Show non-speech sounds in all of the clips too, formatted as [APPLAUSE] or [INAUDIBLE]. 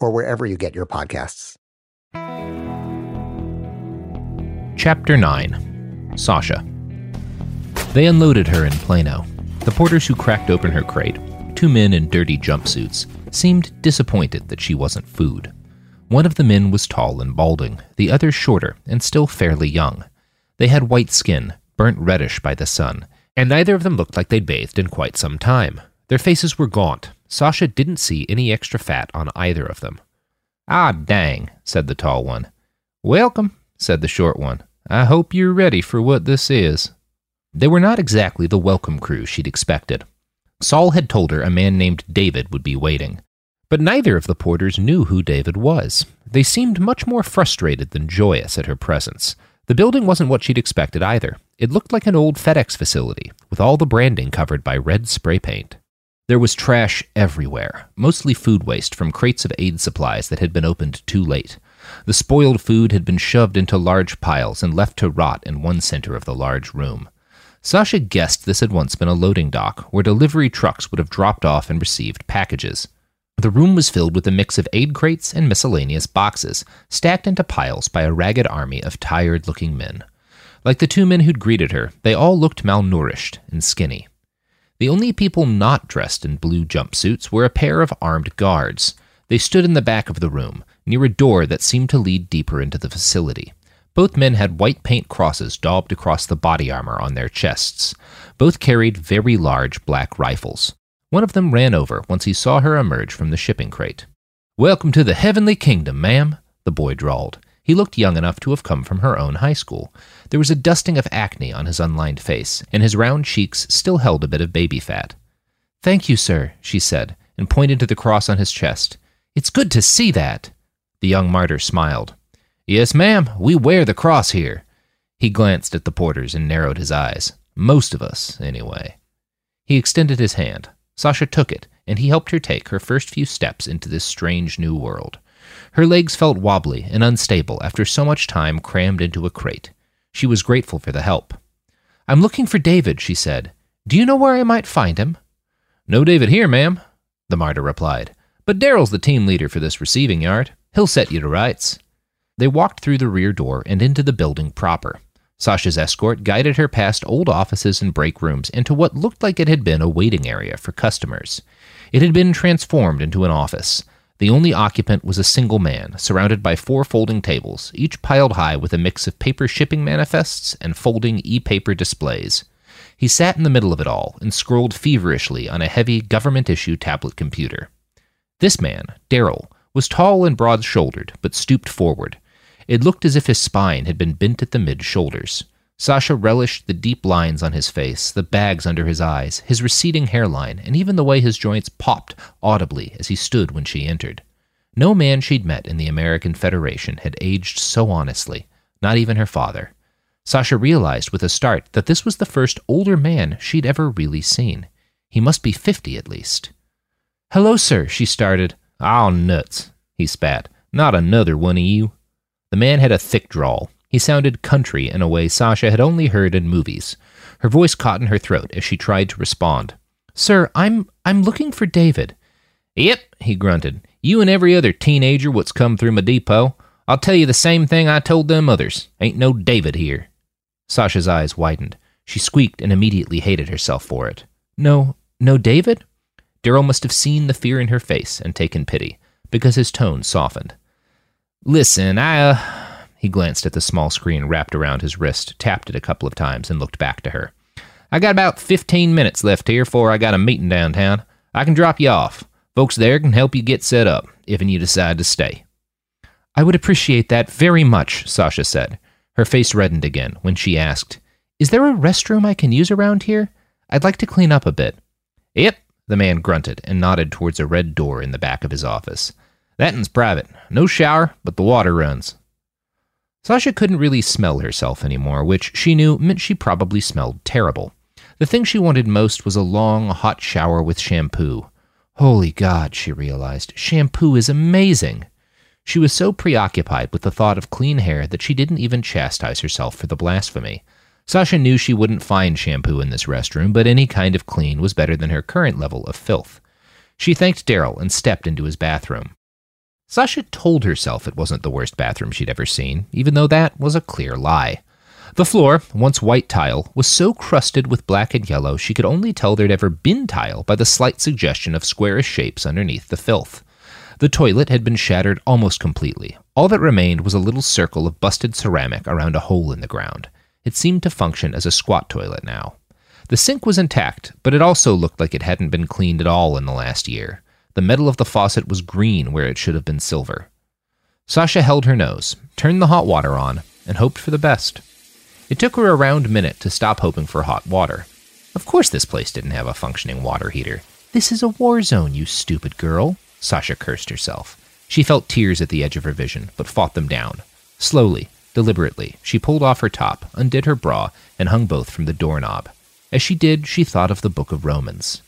or wherever you get your podcasts. Chapter 9 Sasha. They unloaded her in Plano. The porters who cracked open her crate, two men in dirty jumpsuits, seemed disappointed that she wasn't food. One of the men was tall and balding, the other shorter and still fairly young. They had white skin, burnt reddish by the sun, and neither of them looked like they'd bathed in quite some time. Their faces were gaunt. Sasha didn't see any extra fat on either of them. Ah, dang, said the tall one. Welcome, said the short one. I hope you're ready for what this is. They were not exactly the welcome crew she'd expected. Saul had told her a man named David would be waiting. But neither of the porters knew who David was. They seemed much more frustrated than joyous at her presence. The building wasn't what she'd expected either. It looked like an old FedEx facility, with all the branding covered by red spray paint. There was trash everywhere, mostly food waste from crates of aid supplies that had been opened too late. The spoiled food had been shoved into large piles and left to rot in one center of the large room. Sasha guessed this had once been a loading dock where delivery trucks would have dropped off and received packages. The room was filled with a mix of aid crates and miscellaneous boxes, stacked into piles by a ragged army of tired looking men. Like the two men who'd greeted her, they all looked malnourished and skinny. The only people not dressed in blue jumpsuits were a pair of armed guards. They stood in the back of the room, near a door that seemed to lead deeper into the facility. Both men had white paint crosses daubed across the body armor on their chests. Both carried very large black rifles. One of them ran over once he saw her emerge from the shipping crate. Welcome to the heavenly kingdom, ma'am, the boy drawled. He looked young enough to have come from her own high school. There was a dusting of acne on his unlined face, and his round cheeks still held a bit of baby fat. Thank you, sir, she said, and pointed to the cross on his chest. It's good to see that. The young martyr smiled. Yes, ma'am, we wear the cross here. He glanced at the porters and narrowed his eyes. Most of us, anyway. He extended his hand. Sasha took it, and he helped her take her first few steps into this strange new world. Her legs felt wobbly and unstable after so much time crammed into a crate. She was grateful for the help. I'm looking for David, she said. Do you know where I might find him? No David here, ma'am, the martyr replied. But Daryl's the team leader for this receiving yard. He'll set you to rights. they walked through the rear door and into the building proper. Sasha's escort guided her past old offices and break rooms into what looked like it had been a waiting area for customers. It had been transformed into an office. The only occupant was a single man, surrounded by four folding tables, each piled high with a mix of paper shipping manifests and folding e paper displays. He sat in the middle of it all and scrolled feverishly on a heavy government issue tablet computer. This man, Darrell, was tall and broad shouldered, but stooped forward. It looked as if his spine had been bent at the mid shoulders. Sasha relished the deep lines on his face, the bags under his eyes, his receding hairline, and even the way his joints popped audibly as he stood when she entered. No man she'd met in the American Federation had aged so honestly, not even her father. Sasha realized with a start that this was the first older man she'd ever really seen. He must be fifty at least. Hello, sir, she started. Oh, nuts, he spat. Not another one of you. The man had a thick drawl. He sounded country in a way Sasha had only heard in movies. Her voice caught in her throat as she tried to respond. Sir, I'm I'm looking for David. Yep, he grunted. You and every other teenager what's come through my depot. I'll tell you the same thing I told them others. Ain't no David here. Sasha's eyes widened. She squeaked and immediately hated herself for it. No, no David? Darrell must have seen the fear in her face and taken pity, because his tone softened. Listen, I, uh, he glanced at the small screen wrapped around his wrist, tapped it a couple of times, and looked back to her. I got about 15 minutes left here before I got a meeting downtown. I can drop you off. Folks there can help you get set up, if you decide to stay. I would appreciate that very much, Sasha said. Her face reddened again when she asked, Is there a restroom I can use around here? I'd like to clean up a bit. Yep, the man grunted and nodded towards a red door in the back of his office. That one's private. No shower, but the water runs. Sasha couldn't really smell herself anymore, which she knew meant she probably smelled terrible. The thing she wanted most was a long, hot shower with shampoo. Holy God, she realized, shampoo is amazing. She was so preoccupied with the thought of clean hair that she didn't even chastise herself for the blasphemy. Sasha knew she wouldn't find shampoo in this restroom, but any kind of clean was better than her current level of filth. She thanked Darrell and stepped into his bathroom. Sasha told herself it wasn't the worst bathroom she'd ever seen, even though that was a clear lie. The floor, once white tile, was so crusted with black and yellow she could only tell there'd ever been tile by the slight suggestion of squarish shapes underneath the filth. The toilet had been shattered almost completely. All that remained was a little circle of busted ceramic around a hole in the ground. It seemed to function as a squat toilet now. The sink was intact, but it also looked like it hadn't been cleaned at all in the last year. The metal of the faucet was green where it should have been silver. Sasha held her nose, turned the hot water on, and hoped for the best. It took her a round minute to stop hoping for hot water. Of course, this place didn't have a functioning water heater. This is a war zone, you stupid girl, Sasha cursed herself. She felt tears at the edge of her vision, but fought them down. Slowly, deliberately, she pulled off her top, undid her bra, and hung both from the doorknob. As she did, she thought of the book of Romans.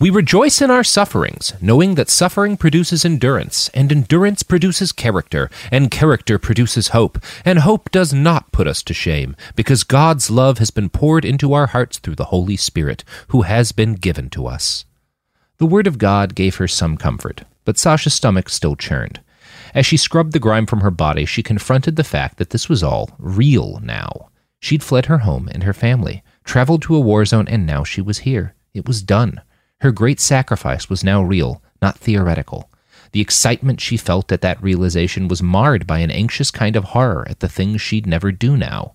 We rejoice in our sufferings, knowing that suffering produces endurance, and endurance produces character, and character produces hope, and hope does not put us to shame, because God's love has been poured into our hearts through the Holy Spirit, who has been given to us. The word of God gave her some comfort, but Sasha's stomach still churned. As she scrubbed the grime from her body, she confronted the fact that this was all real now. She'd fled her home and her family, traveled to a war zone, and now she was here. It was done. Her great sacrifice was now real, not theoretical. The excitement she felt at that realization was marred by an anxious kind of horror at the things she'd never do now.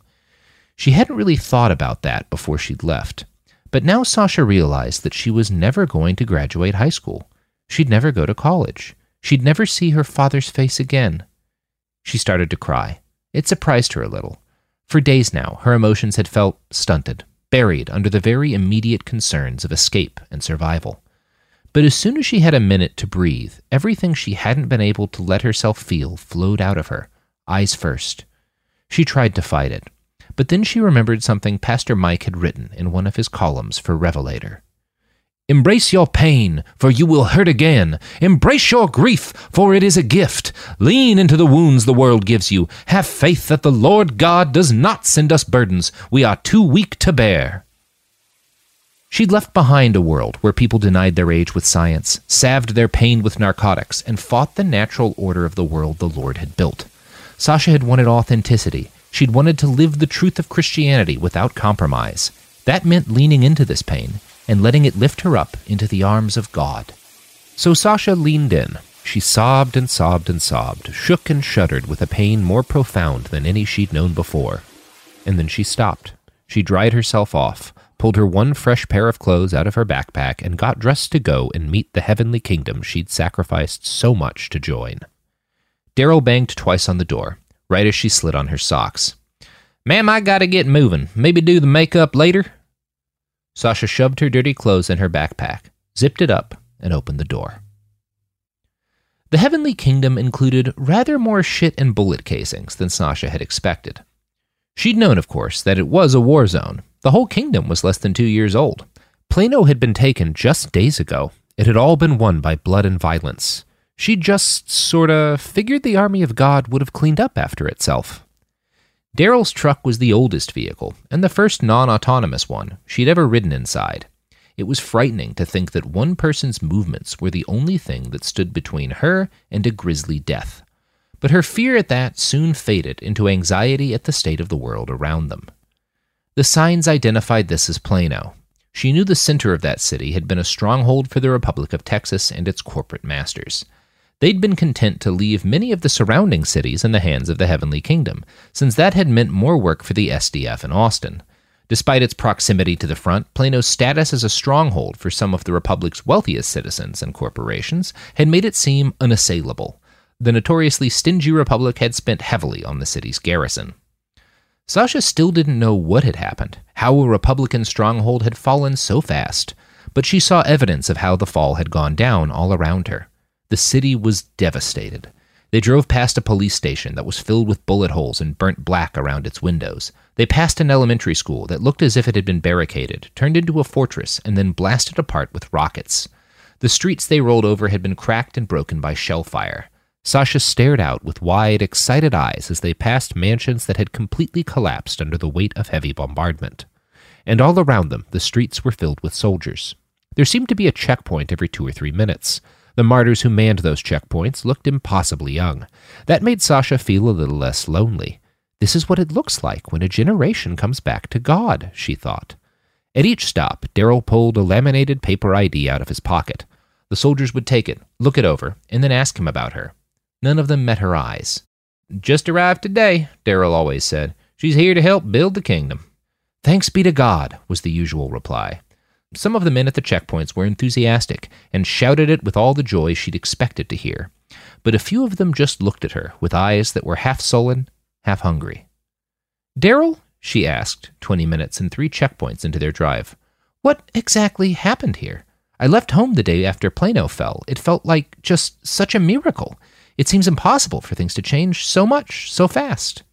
She hadn't really thought about that before she'd left. But now Sasha realized that she was never going to graduate high school. She'd never go to college. She'd never see her father's face again. She started to cry. It surprised her a little. For days now, her emotions had felt stunted, buried under the very immediate concerns of escape and survival. But as soon as she had a minute to breathe, everything she hadn't been able to let herself feel flowed out of her, eyes first. She tried to fight it, but then she remembered something Pastor Mike had written in one of his columns for Revelator. Embrace your pain, for you will hurt again. Embrace your grief, for it is a gift. Lean into the wounds the world gives you. Have faith that the Lord God does not send us burdens we are too weak to bear. She'd left behind a world where people denied their age with science, salved their pain with narcotics, and fought the natural order of the world the Lord had built. Sasha had wanted authenticity. She'd wanted to live the truth of Christianity without compromise. That meant leaning into this pain and letting it lift her up into the arms of God. So Sasha leaned in. She sobbed and sobbed and sobbed, shook and shuddered with a pain more profound than any she'd known before. And then she stopped. She dried herself off, pulled her one fresh pair of clothes out of her backpack, and got dressed to go and meet the heavenly kingdom she'd sacrificed so much to join. Daryl banged twice on the door, right as she slid on her socks. Ma'am, I gotta get moving. Maybe do the makeup later? Sasha shoved her dirty clothes in her backpack, zipped it up, and opened the door. The heavenly kingdom included rather more shit and bullet casings than Sasha had expected. She'd known, of course, that it was a war zone. The whole kingdom was less than two years old. Plano had been taken just days ago. It had all been won by blood and violence. She just sorta figured the army of God would have cleaned up after itself. Daryl's truck was the oldest vehicle, and the first non autonomous one she'd ever ridden inside. It was frightening to think that one person's movements were the only thing that stood between her and a grisly death. But her fear at that soon faded into anxiety at the state of the world around them. The signs identified this as Plano. She knew the center of that city had been a stronghold for the Republic of Texas and its corporate masters. They'd been content to leave many of the surrounding cities in the hands of the Heavenly Kingdom, since that had meant more work for the SDF in Austin. Despite its proximity to the front, Plano's status as a stronghold for some of the Republic's wealthiest citizens and corporations had made it seem unassailable. The notoriously stingy Republic had spent heavily on the city's garrison. Sasha still didn't know what had happened, how a Republican stronghold had fallen so fast, but she saw evidence of how the fall had gone down all around her. The city was devastated. They drove past a police station that was filled with bullet holes and burnt black around its windows. They passed an elementary school that looked as if it had been barricaded, turned into a fortress, and then blasted apart with rockets. The streets they rolled over had been cracked and broken by shell fire. Sasha stared out with wide, excited eyes as they passed mansions that had completely collapsed under the weight of heavy bombardment. And all around them, the streets were filled with soldiers. There seemed to be a checkpoint every two or three minutes. The martyrs who manned those checkpoints looked impossibly young. That made Sasha feel a little less lonely. This is what it looks like when a generation comes back to God, she thought. At each stop, Daryl pulled a laminated paper ID out of his pocket. The soldiers would take it, look it over, and then ask him about her. None of them met her eyes. Just arrived today, Daryl always said. She's here to help build the kingdom. Thanks be to God, was the usual reply. Some of the men at the checkpoints were enthusiastic and shouted it with all the joy she'd expected to hear, but a few of them just looked at her with eyes that were half sullen, half hungry. Daryl, she asked, twenty minutes and three checkpoints into their drive, what exactly happened here? I left home the day after Plano fell. It felt like just such a miracle. It seems impossible for things to change so much, so fast.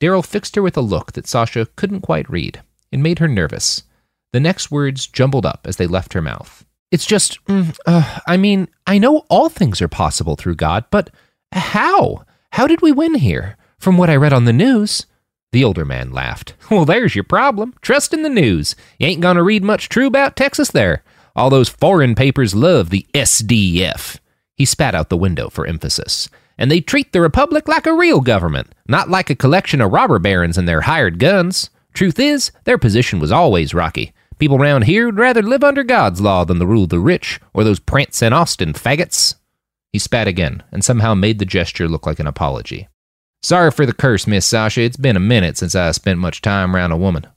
Daryl fixed her with a look that Sasha couldn't quite read. It made her nervous. The next words jumbled up as they left her mouth. It's just, mm, uh, I mean, I know all things are possible through God, but how? How did we win here? From what I read on the news. The older man laughed. Well, there's your problem. Trust in the news. You ain't gonna read much true about Texas there. All those foreign papers love the SDF. He spat out the window for emphasis. And they treat the Republic like a real government, not like a collection of robber barons and their hired guns. Truth is, their position was always rocky. People round here would rather live under God's law than the rule of the rich, or those Prance and Austin faggots. He spat again, and somehow made the gesture look like an apology. Sorry for the curse, Miss Sasha. It's been a minute since I spent much time round a woman.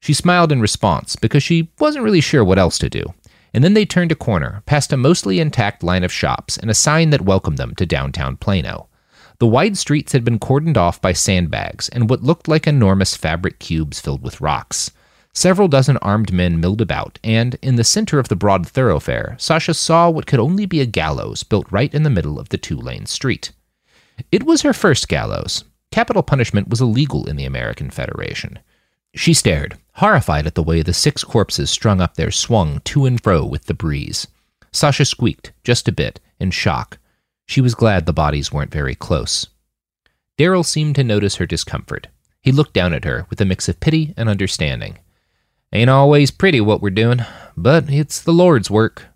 She smiled in response because she wasn't really sure what else to do. And then they turned a corner, past a mostly intact line of shops and a sign that welcomed them to downtown Plano. The wide streets had been cordoned off by sandbags and what looked like enormous fabric cubes filled with rocks. Several dozen armed men milled about, and in the center of the broad thoroughfare, Sasha saw what could only be a gallows built right in the middle of the two lane street. It was her first gallows. Capital punishment was illegal in the American Federation. She stared, horrified at the way the six corpses strung up there swung to and fro with the breeze. Sasha squeaked, just a bit, in shock. She was glad the bodies weren't very close. Daryl seemed to notice her discomfort. He looked down at her with a mix of pity and understanding. Ain't always pretty what we're doing, but it's the Lord's work.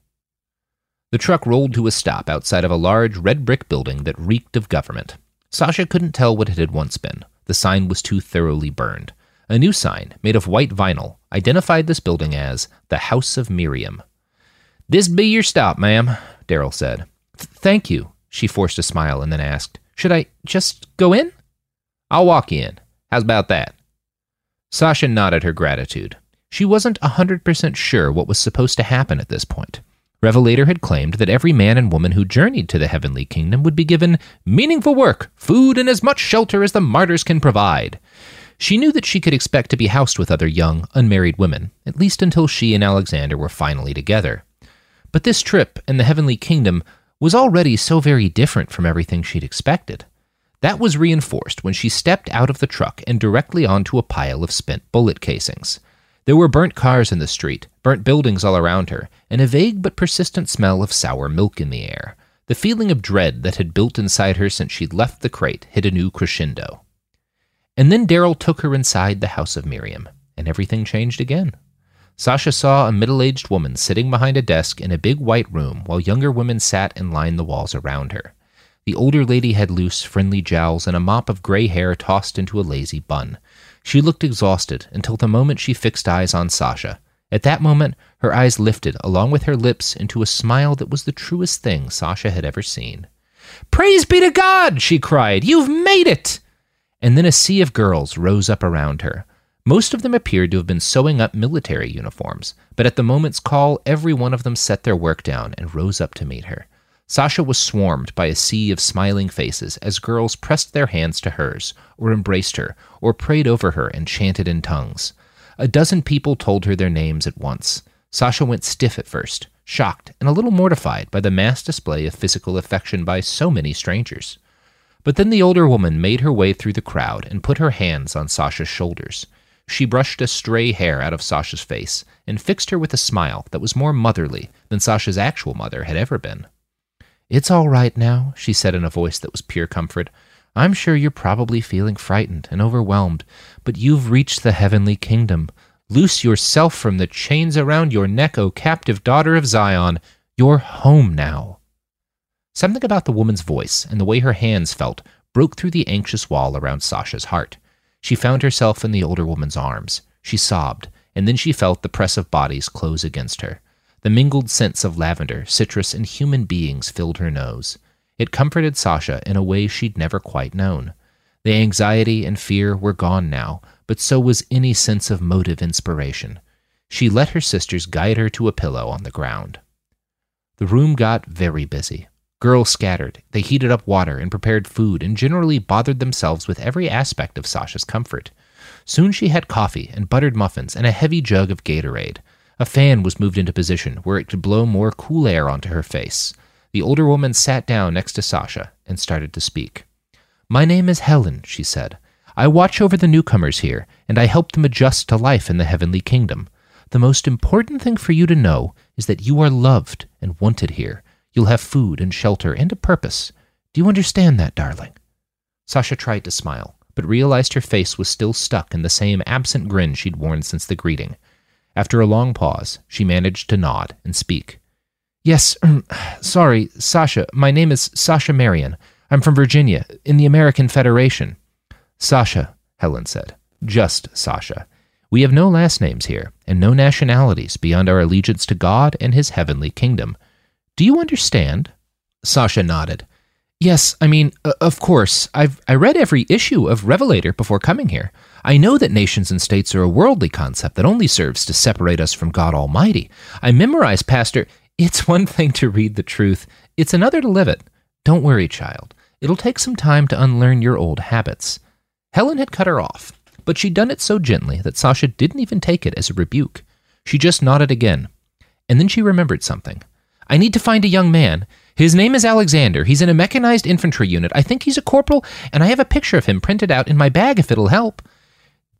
The truck rolled to a stop outside of a large red brick building that reeked of government. Sasha couldn't tell what it had once been. The sign was too thoroughly burned. A new sign, made of white vinyl, identified this building as the House of Miriam. This be your stop, ma'am, Darrell said. Thank you. She forced a smile and then asked, Should I just go in? I'll walk in. How's about that? Sasha nodded her gratitude. She wasn't a 100% sure what was supposed to happen at this point. Revelator had claimed that every man and woman who journeyed to the heavenly kingdom would be given meaningful work, food, and as much shelter as the martyrs can provide. She knew that she could expect to be housed with other young, unmarried women, at least until she and Alexander were finally together. But this trip and the heavenly kingdom was already so very different from everything she'd expected. That was reinforced when she stepped out of the truck and directly onto a pile of spent bullet casings. There were burnt cars in the street, burnt buildings all around her, and a vague but persistent smell of sour milk in the air. The feeling of dread that had built inside her since she'd left the crate hit a new crescendo. And then Darrell took her inside the house of Miriam, and everything changed again. Sasha saw a middle aged woman sitting behind a desk in a big white room while younger women sat and lined the walls around her. The older lady had loose, friendly jowls and a mop of gray hair tossed into a lazy bun. She looked exhausted until the moment she fixed eyes on Sasha. At that moment, her eyes lifted, along with her lips, into a smile that was the truest thing Sasha had ever seen. Praise be to God! she cried. You've made it! And then a sea of girls rose up around her. Most of them appeared to have been sewing up military uniforms, but at the moment's call, every one of them set their work down and rose up to meet her. Sasha was swarmed by a sea of smiling faces as girls pressed their hands to hers, or embraced her, or prayed over her and chanted in tongues. A dozen people told her their names at once. Sasha went stiff at first, shocked and a little mortified by the mass display of physical affection by so many strangers. But then the older woman made her way through the crowd and put her hands on Sasha's shoulders. She brushed a stray hair out of Sasha's face and fixed her with a smile that was more motherly than Sasha's actual mother had ever been. It's all right now, she said in a voice that was pure comfort. I'm sure you're probably feeling frightened and overwhelmed, but you've reached the heavenly kingdom. Loose yourself from the chains around your neck, O captive daughter of Zion. You're home now. Something about the woman's voice and the way her hands felt broke through the anxious wall around Sasha's heart. She found herself in the older woman's arms. She sobbed, and then she felt the press of bodies close against her. The mingled scents of lavender, citrus, and human beings filled her nose. It comforted Sasha in a way she'd never quite known. The anxiety and fear were gone now, but so was any sense of motive inspiration. She let her sisters guide her to a pillow on the ground. The room got very busy. Girls scattered. They heated up water and prepared food and generally bothered themselves with every aspect of Sasha's comfort. Soon she had coffee and buttered muffins and a heavy jug of Gatorade. A fan was moved into position where it could blow more cool air onto her face. The older woman sat down next to Sasha and started to speak. My name is Helen, she said. I watch over the newcomers here, and I help them adjust to life in the heavenly kingdom. The most important thing for you to know is that you are loved and wanted here. You'll have food and shelter and a purpose. Do you understand that, darling? Sasha tried to smile, but realized her face was still stuck in the same absent grin she'd worn since the greeting. After a long pause, she managed to nod and speak. Yes, um, sorry, Sasha. My name is Sasha Marion. I'm from Virginia, in the American Federation. Sasha, Helen said. Just Sasha. We have no last names here, and no nationalities beyond our allegiance to God and His heavenly kingdom. Do you understand? Sasha nodded. Yes, I mean, uh, of course. I've I read every issue of Revelator before coming here. I know that nations and states are a worldly concept that only serves to separate us from God Almighty. I memorized, Pastor. It's one thing to read the truth, it's another to live it. Don't worry, child. It'll take some time to unlearn your old habits. Helen had cut her off, but she'd done it so gently that Sasha didn't even take it as a rebuke. She just nodded again. And then she remembered something. I need to find a young man. His name is Alexander. He's in a mechanized infantry unit. I think he's a corporal, and I have a picture of him printed out in my bag if it'll help.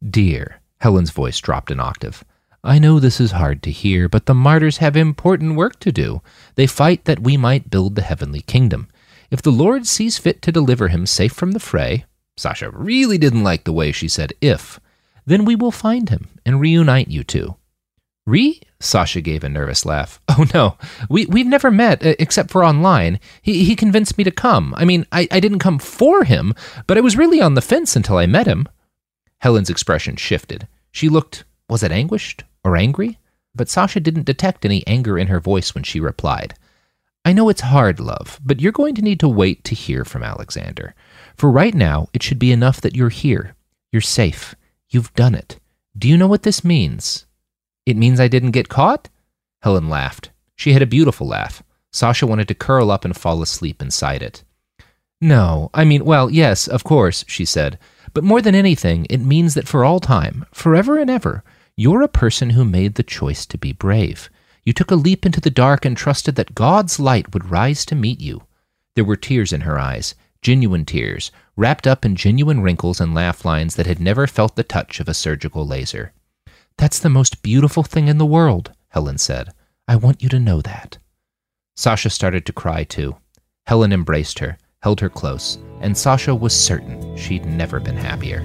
Dear, Helen's voice dropped an octave. I know this is hard to hear, but the martyrs have important work to do. They fight that we might build the heavenly kingdom. If the Lord sees fit to deliver him safe from the fray, Sasha really didn't like the way she said if, then we will find him and reunite you two. Re Sasha gave a nervous laugh. [LAUGHS] Oh no, we, we've never met, uh, except for online. He, he convinced me to come. I mean, I, I didn't come for him, but I was really on the fence until I met him. Helen's expression shifted. She looked, was it anguished or angry? But Sasha didn't detect any anger in her voice when she replied. I know it's hard, love, but you're going to need to wait to hear from Alexander. For right now, it should be enough that you're here. You're safe. You've done it. Do you know what this means? It means I didn't get caught? Helen laughed. She had a beautiful laugh. Sasha wanted to curl up and fall asleep inside it. No, I mean, well, yes, of course, she said. But more than anything, it means that for all time, forever and ever, you're a person who made the choice to be brave. You took a leap into the dark and trusted that God's light would rise to meet you. There were tears in her eyes, genuine tears, wrapped up in genuine wrinkles and laugh lines that had never felt the touch of a surgical laser. That's the most beautiful thing in the world, Helen said. I want you to know that. Sasha started to cry too. Helen embraced her, held her close, and Sasha was certain she'd never been happier.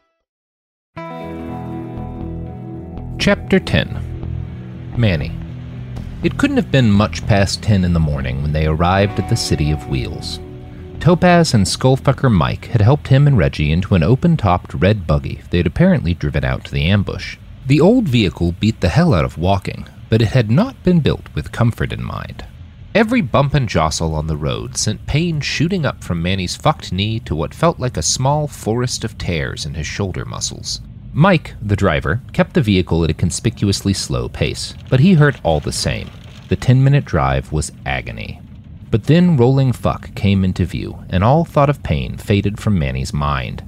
Chapter 10 Manny. It couldn't have been much past 10 in the morning when they arrived at the City of Wheels. Topaz and Skullfucker Mike had helped him and Reggie into an open topped red buggy they had apparently driven out to the ambush. The old vehicle beat the hell out of walking, but it had not been built with comfort in mind. Every bump and jostle on the road sent pain shooting up from Manny's fucked knee to what felt like a small forest of tears in his shoulder muscles. Mike, the driver, kept the vehicle at a conspicuously slow pace, but he hurt all the same. The 10 minute drive was agony. But then Rolling Fuck came into view, and all thought of pain faded from Manny's mind.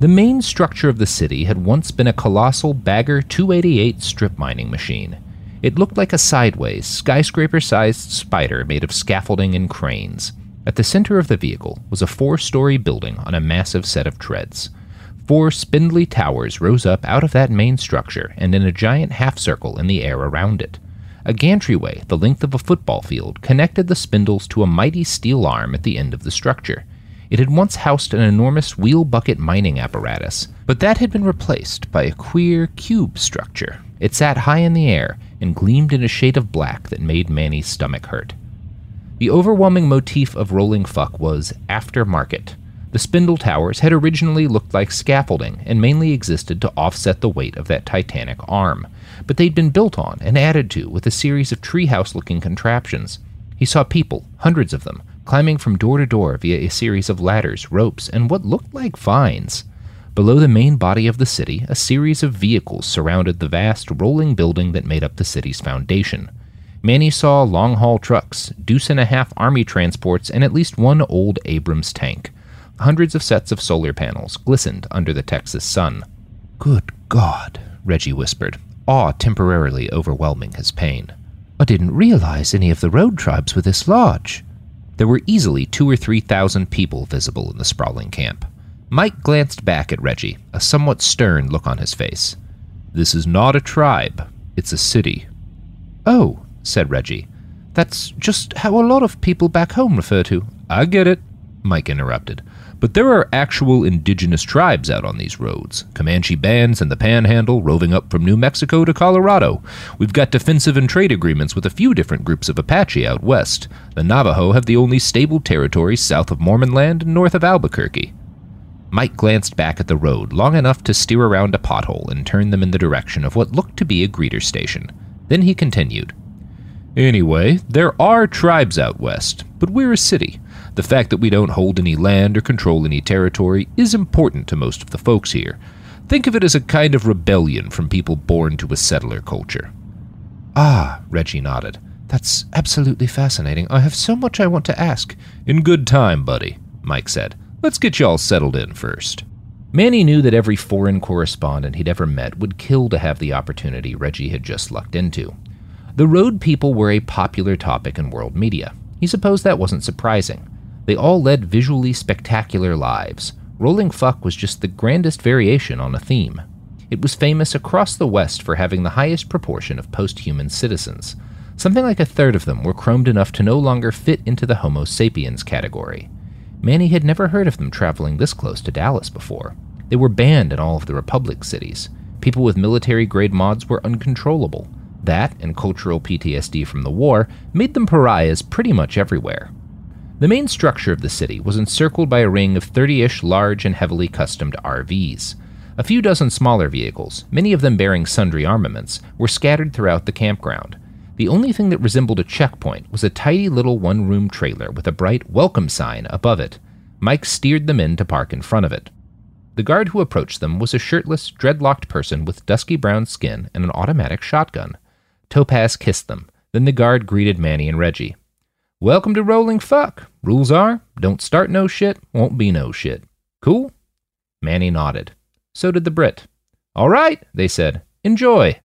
The main structure of the city had once been a colossal Bagger 288 strip mining machine. It looked like a sideways, skyscraper sized spider made of scaffolding and cranes. At the center of the vehicle was a four story building on a massive set of treads. Four spindly towers rose up out of that main structure and in a giant half circle in the air around it. A gantryway, the length of a football field, connected the spindles to a mighty steel arm at the end of the structure. It had once housed an enormous wheel bucket mining apparatus, but that had been replaced by a queer cube structure. It sat high in the air and gleamed in a shade of black that made Manny's stomach hurt. The overwhelming motif of Rolling Fuck was aftermarket. The spindle towers had originally looked like scaffolding and mainly existed to offset the weight of that titanic arm, but they'd been built on and added to with a series of treehouse looking contraptions. He saw people, hundreds of them, climbing from door to door via a series of ladders, ropes, and what looked like vines. Below the main body of the city, a series of vehicles surrounded the vast, rolling building that made up the city's foundation. Manny saw long haul trucks, deuce and a half army transports, and at least one old Abrams tank. Hundreds of sets of solar panels glistened under the Texas sun. Good God, Reggie whispered, awe temporarily overwhelming his pain. I didn't realize any of the road tribes were this large. There were easily two or three thousand people visible in the sprawling camp. Mike glanced back at Reggie, a somewhat stern look on his face. This is not a tribe, it's a city. Oh, said Reggie. That's just how a lot of people back home refer to. I get it, Mike interrupted. But there are actual indigenous tribes out on these roads Comanche bands in the panhandle roving up from New Mexico to Colorado. We've got defensive and trade agreements with a few different groups of Apache out west. The Navajo have the only stable territory south of Mormon land and north of Albuquerque. Mike glanced back at the road long enough to steer around a pothole and turn them in the direction of what looked to be a greeter station. Then he continued. Anyway, there are tribes out west, but we're a city. The fact that we don't hold any land or control any territory is important to most of the folks here. Think of it as a kind of rebellion from people born to a settler culture. Ah, Reggie nodded. That's absolutely fascinating. I have so much I want to ask. In good time, buddy, Mike said. Let's get you all settled in first. Manny knew that every foreign correspondent he'd ever met would kill to have the opportunity Reggie had just lucked into. The road people were a popular topic in world media. He supposed that wasn't surprising. They all led visually spectacular lives. Rolling Fuck was just the grandest variation on a theme. It was famous across the West for having the highest proportion of post human citizens. Something like a third of them were chromed enough to no longer fit into the Homo sapiens category. Manny had never heard of them traveling this close to Dallas before. They were banned in all of the Republic cities. People with military grade mods were uncontrollable. That, and cultural PTSD from the war, made them pariahs pretty much everywhere. The main structure of the city was encircled by a ring of 30 ish large and heavily customed RVs. A few dozen smaller vehicles, many of them bearing sundry armaments, were scattered throughout the campground. The only thing that resembled a checkpoint was a tidy little one room trailer with a bright welcome sign above it. Mike steered them in to park in front of it. The guard who approached them was a shirtless, dreadlocked person with dusky brown skin and an automatic shotgun. Topaz kissed them. Then the guard greeted Manny and Reggie. Welcome to Rolling Fuck. Rules are don't start no shit, won't be no shit. Cool? Manny nodded. So did the Brit. All right, they said. Enjoy.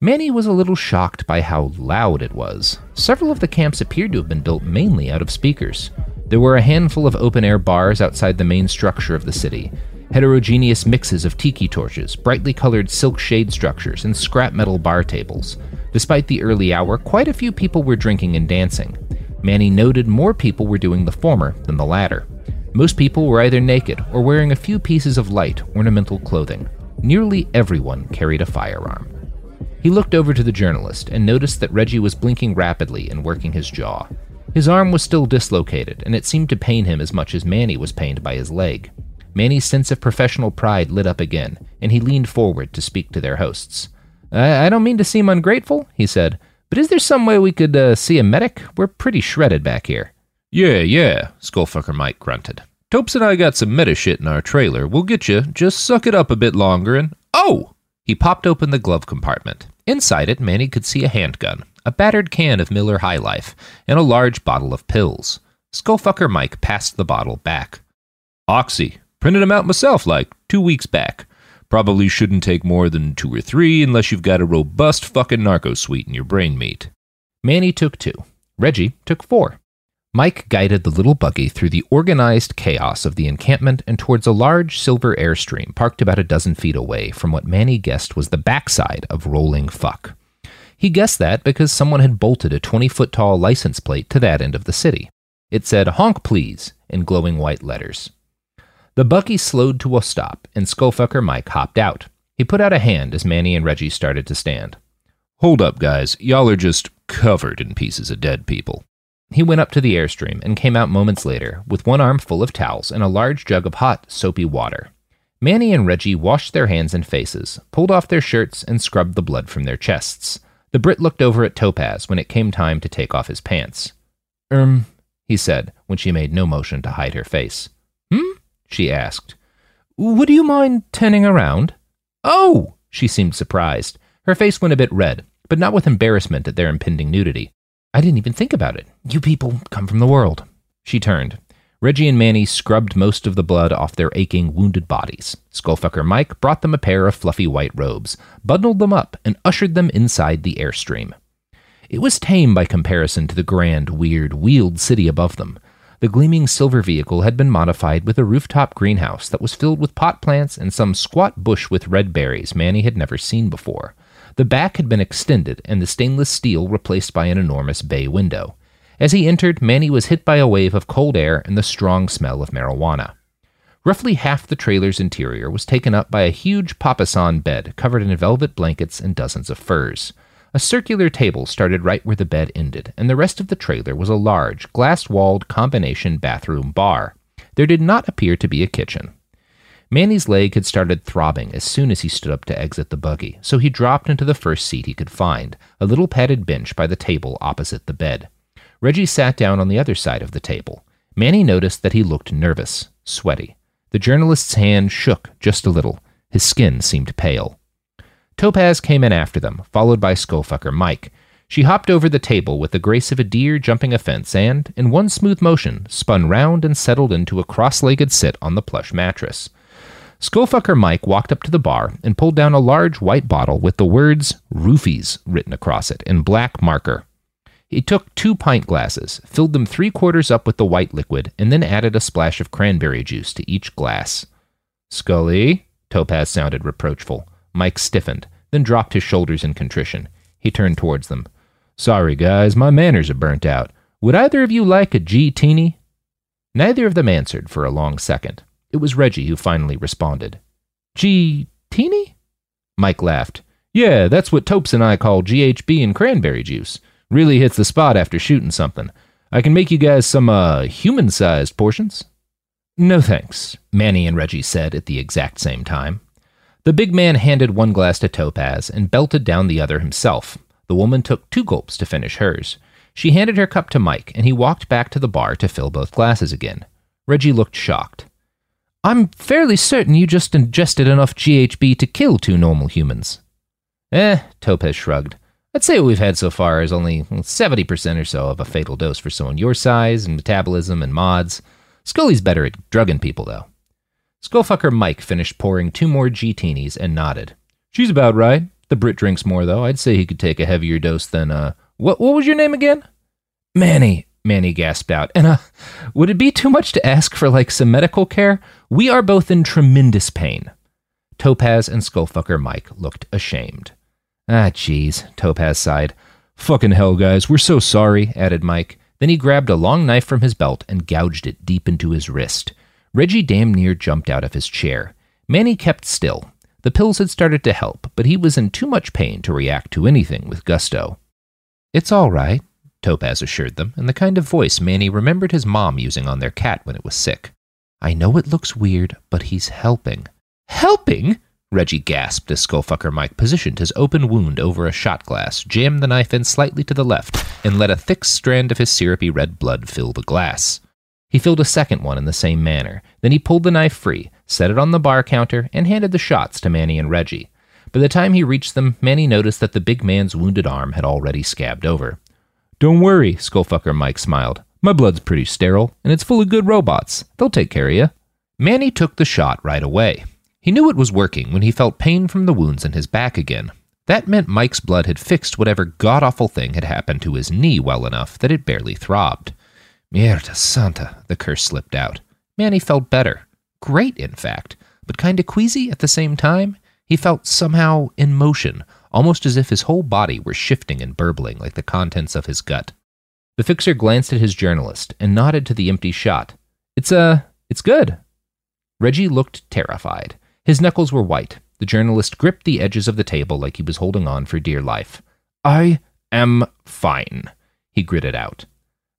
Manny was a little shocked by how loud it was. Several of the camps appeared to have been built mainly out of speakers. There were a handful of open air bars outside the main structure of the city, heterogeneous mixes of tiki torches, brightly colored silk shade structures, and scrap metal bar tables. Despite the early hour, quite a few people were drinking and dancing. Manny noted more people were doing the former than the latter. Most people were either naked or wearing a few pieces of light, ornamental clothing. Nearly everyone carried a firearm. He looked over to the journalist and noticed that Reggie was blinking rapidly and working his jaw. His arm was still dislocated, and it seemed to pain him as much as Manny was pained by his leg. Manny's sense of professional pride lit up again, and he leaned forward to speak to their hosts. I, I don't mean to seem ungrateful, he said, but is there some way we could uh, see a medic? We're pretty shredded back here. Yeah, yeah, Skullfucker Mike grunted. Topes and I got some meta shit in our trailer. We'll get you. Just suck it up a bit longer and. Oh! He popped open the glove compartment. Inside it, Manny could see a handgun, a battered can of Miller High Life, and a large bottle of pills. Skullfucker Mike passed the bottle back. Oxy. Printed 'em out myself like two weeks back. Probably shouldn't take more than two or three unless you've got a robust fucking narco suite in your brain meat. Manny took two. Reggie took four. Mike guided the little buggy through the organized chaos of the encampment and towards a large silver airstream parked about a dozen feet away from what Manny guessed was the backside of Rolling Fuck. He guessed that because someone had bolted a 20 foot tall license plate to that end of the city. It said, Honk please, in glowing white letters. The buggy slowed to a stop, and Skullfucker Mike hopped out. He put out a hand as Manny and Reggie started to stand. Hold up, guys. Y'all are just covered in pieces of dead people. He went up to the airstream and came out moments later with one arm full of towels and a large jug of hot, soapy water. Manny and Reggie washed their hands and faces, pulled off their shirts, and scrubbed the blood from their chests. The Brit looked over at Topaz when it came time to take off his pants. Um, he said when she made no motion to hide her face. Hmm? She asked. Would you mind turning around? Oh! She seemed surprised. Her face went a bit red, but not with embarrassment at their impending nudity. I didn't even think about it. You people come from the world. She turned. Reggie and Manny scrubbed most of the blood off their aching, wounded bodies. Skullfucker Mike brought them a pair of fluffy white robes, bundled them up, and ushered them inside the airstream. It was tame by comparison to the grand, weird, wheeled city above them. The gleaming silver vehicle had been modified with a rooftop greenhouse that was filled with pot plants and some squat bush with red berries Manny had never seen before. The back had been extended and the stainless steel replaced by an enormous bay window. As he entered, Manny was hit by a wave of cold air and the strong smell of marijuana. Roughly half the trailer's interior was taken up by a huge papasan bed covered in velvet blankets and dozens of furs. A circular table started right where the bed ended, and the rest of the trailer was a large, glass walled combination bathroom bar. There did not appear to be a kitchen. Manny's leg had started throbbing as soon as he stood up to exit the buggy, so he dropped into the first seat he could find, a little padded bench by the table opposite the bed. Reggie sat down on the other side of the table. Manny noticed that he looked nervous, sweaty. The journalist's hand shook just a little. His skin seemed pale. Topaz came in after them, followed by Skullfucker Mike. She hopped over the table with the grace of a deer jumping a fence and, in one smooth motion, spun round and settled into a cross legged sit on the plush mattress. Skullfucker Mike walked up to the bar and pulled down a large white bottle with the words Roofies written across it in black marker. He took two pint glasses, filled them three quarters up with the white liquid, and then added a splash of cranberry juice to each glass. Scully? Topaz sounded reproachful. Mike stiffened, then dropped his shoulders in contrition. He turned towards them. Sorry, guys, my manners are burnt out. Would either of you like a G teeny? Neither of them answered for a long second. It was Reggie who finally responded. G teeny? Mike laughed. Yeah, that's what Topes and I call GHB and cranberry juice. Really hits the spot after shooting something. I can make you guys some, uh, human sized portions. No thanks, Manny and Reggie said at the exact same time. The big man handed one glass to Topaz and belted down the other himself. The woman took two gulps to finish hers. She handed her cup to Mike, and he walked back to the bar to fill both glasses again. Reggie looked shocked. I'm fairly certain you just ingested enough GHB to kill two normal humans. Eh, Topaz shrugged. I'd say what we've had so far is only 70% or so of a fatal dose for someone your size and metabolism and mods. Scully's better at drugging people, though. Skullfucker Mike finished pouring two more G-teenies and nodded. She's about right. The Brit drinks more, though. I'd say he could take a heavier dose than, uh, what, what was your name again? Manny, Manny gasped out. And, uh, would it be too much to ask for, like, some medical care? We are both in tremendous pain. Topaz and Skullfucker Mike looked ashamed. Ah, jeez, Topaz sighed. Fucking hell, guys, we're so sorry, added Mike. Then he grabbed a long knife from his belt and gouged it deep into his wrist. Reggie damn near jumped out of his chair. Manny kept still. The pills had started to help, but he was in too much pain to react to anything with gusto. It's all right, Topaz assured them, in the kind of voice Manny remembered his mom using on their cat when it was sick. I know it looks weird, but he's helping. Helping? Reggie gasped as Skullfucker Mike positioned his open wound over a shot glass, jammed the knife in slightly to the left, and let a thick strand of his syrupy red blood fill the glass. He filled a second one in the same manner. Then he pulled the knife free, set it on the bar counter, and handed the shots to Manny and Reggie. By the time he reached them, Manny noticed that the big man's wounded arm had already scabbed over. Don't worry, Skullfucker Mike smiled. My blood's pretty sterile, and it's full of good robots. They'll take care of you. Manny took the shot right away. He knew it was working when he felt pain from the wounds in his back again. That meant Mike's blood had fixed whatever god awful thing had happened to his knee well enough that it barely throbbed. Mierda Santa, the curse slipped out. Manny felt better. Great, in fact, but kinda queasy at the same time. He felt somehow in motion, almost as if his whole body were shifting and burbling like the contents of his gut. The fixer glanced at his journalist and nodded to the empty shot. It's, uh, it's good. Reggie looked terrified. His knuckles were white. The journalist gripped the edges of the table like he was holding on for dear life. I am fine, he gritted out.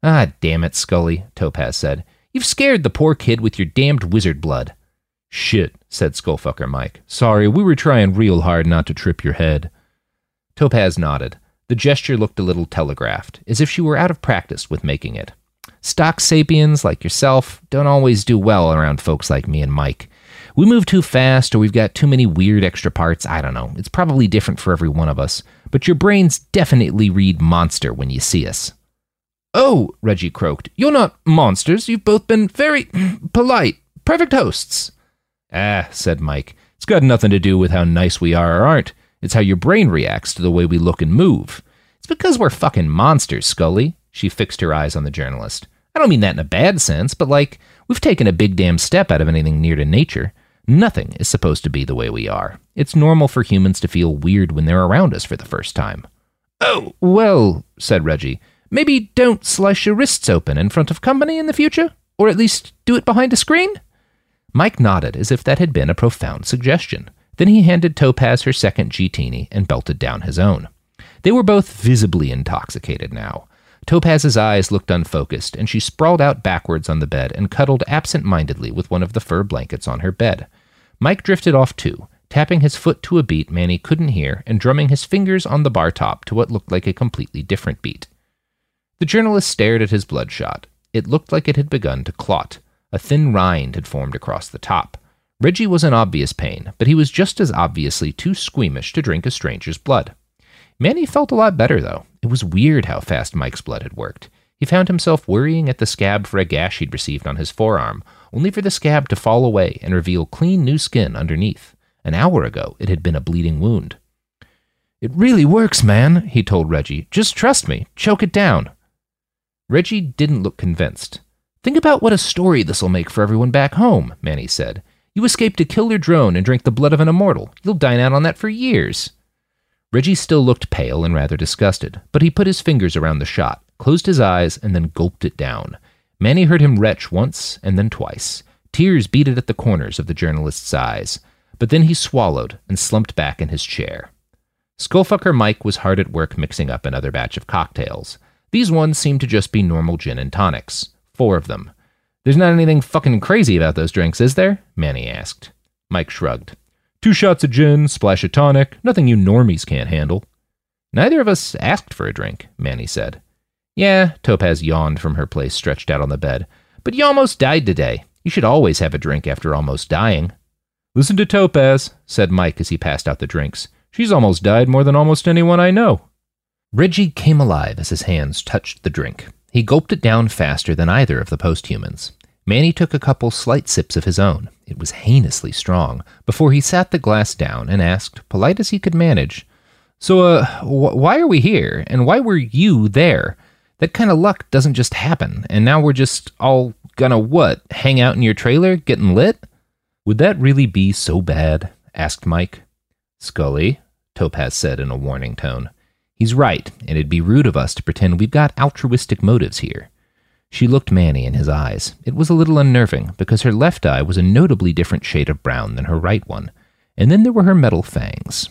Ah, damn it, Scully, Topaz said. You've scared the poor kid with your damned wizard blood. Shit, said Skullfucker Mike. Sorry, we were trying real hard not to trip your head. Topaz nodded. The gesture looked a little telegraphed, as if she were out of practice with making it. Stock sapiens, like yourself, don't always do well around folks like me and Mike. We move too fast, or we've got too many weird extra parts. I don't know. It's probably different for every one of us. But your brains definitely read monster when you see us. Oh, Reggie croaked. You're not monsters. You've both been very [CLEARS THROAT] polite, perfect hosts. Ah, said Mike. It's got nothing to do with how nice we are or aren't. It's how your brain reacts to the way we look and move. It's because we're fucking monsters, Scully. She fixed her eyes on the journalist. I don't mean that in a bad sense, but like, we've taken a big damn step out of anything near to nature. Nothing is supposed to be the way we are. It's normal for humans to feel weird when they're around us for the first time. Oh, well, said Reggie. Maybe don't slice your wrists open in front of company in the future? Or at least do it behind a screen? Mike nodded as if that had been a profound suggestion. Then he handed Topaz her second G-Teeny and belted down his own. They were both visibly intoxicated now. Topaz's eyes looked unfocused, and she sprawled out backwards on the bed and cuddled absent mindedly with one of the fur blankets on her bed. Mike drifted off too, tapping his foot to a beat Manny couldn't hear and drumming his fingers on the bar top to what looked like a completely different beat. The journalist stared at his bloodshot. It looked like it had begun to clot. A thin rind had formed across the top. Reggie was in obvious pain, but he was just as obviously too squeamish to drink a stranger's blood. Manny felt a lot better, though. It was weird how fast Mike's blood had worked. He found himself worrying at the scab for a gash he'd received on his forearm, only for the scab to fall away and reveal clean new skin underneath. An hour ago, it had been a bleeding wound. It really works, man, he told Reggie. Just trust me. Choke it down. Reggie didn't look convinced. Think about what a story this'll make for everyone back home, Manny said. You escaped a killer drone and drank the blood of an immortal. You'll dine out on that for years. Reggie still looked pale and rather disgusted, but he put his fingers around the shot, closed his eyes, and then gulped it down. Manny heard him retch once and then twice. Tears beaded at the corners of the journalist's eyes, but then he swallowed and slumped back in his chair. Skullfucker Mike was hard at work mixing up another batch of cocktails. These ones seem to just be normal gin and tonics. Four of them. There's not anything fucking crazy about those drinks, is there? Manny asked. Mike shrugged. Two shots of gin, splash of tonic, nothing you normies can't handle. Neither of us asked for a drink, Manny said. Yeah, Topaz yawned from her place stretched out on the bed. But you almost died today. You should always have a drink after almost dying. Listen to Topaz, said Mike as he passed out the drinks. She's almost died more than almost anyone I know. Reggie came alive as his hands touched the drink. He gulped it down faster than either of the posthumans. Manny took a couple slight sips of his own. It was heinously strong, before he sat the glass down and asked, polite as he could manage, So, uh, wh- why are we here? And why were you there? That kind of luck doesn't just happen, and now we're just all gonna what? Hang out in your trailer, getting lit? Would that really be so bad? asked Mike. Scully, Topaz said in a warning tone. He's right, and it'd be rude of us to pretend we've got altruistic motives here. She looked Manny in his eyes. It was a little unnerving, because her left eye was a notably different shade of brown than her right one. And then there were her metal fangs.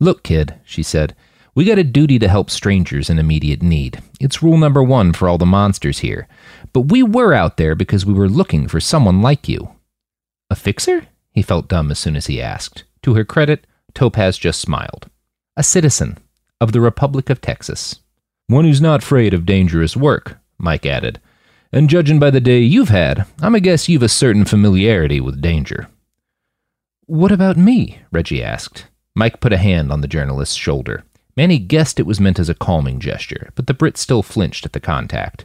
Look, kid, she said, we got a duty to help strangers in immediate need. It's rule number one for all the monsters here. But we were out there because we were looking for someone like you. A fixer? He felt dumb as soon as he asked. To her credit, Topaz just smiled. A citizen of the Republic of Texas. One who's not afraid of dangerous work, Mike added. And judging by the day you've had, I'm a guess you've a certain familiarity with danger. What about me? Reggie asked. Mike put a hand on the journalist's shoulder. Manny guessed it was meant as a calming gesture, but the Brit still flinched at the contact.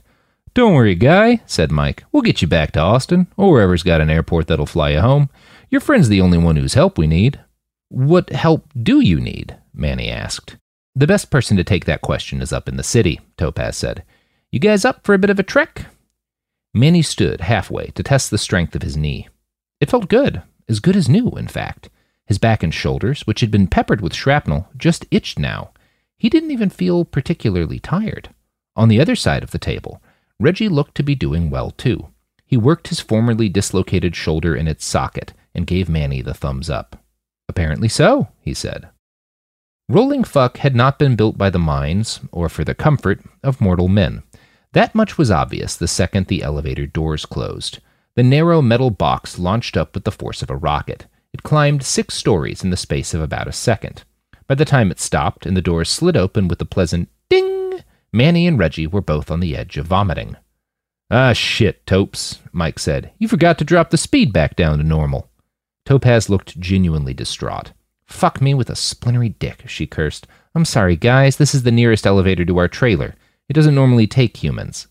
Don't worry, guy, said Mike. We'll get you back to Austin, or wherever's got an airport that'll fly you home. Your friend's the only one whose help we need. What help do you need? Manny asked. The best person to take that question is up in the city, Topaz said. You guys up for a bit of a trek? Manny stood halfway to test the strength of his knee. It felt good, as good as new, in fact. His back and shoulders, which had been peppered with shrapnel, just itched now. He didn't even feel particularly tired. On the other side of the table, Reggie looked to be doing well too. He worked his formerly dislocated shoulder in its socket and gave Manny the thumbs up. Apparently so, he said. Rolling Fuck had not been built by the minds, or for the comfort, of mortal men. That much was obvious the second the elevator doors closed. The narrow metal box launched up with the force of a rocket. It climbed six stories in the space of about a second. By the time it stopped and the doors slid open with a pleasant ding, Manny and Reggie were both on the edge of vomiting. Ah, shit, Topes, Mike said. You forgot to drop the speed back down to normal. Topaz looked genuinely distraught. Fuck me with a splintery dick, she cursed. I'm sorry, guys, this is the nearest elevator to our trailer. It doesn't normally take humans.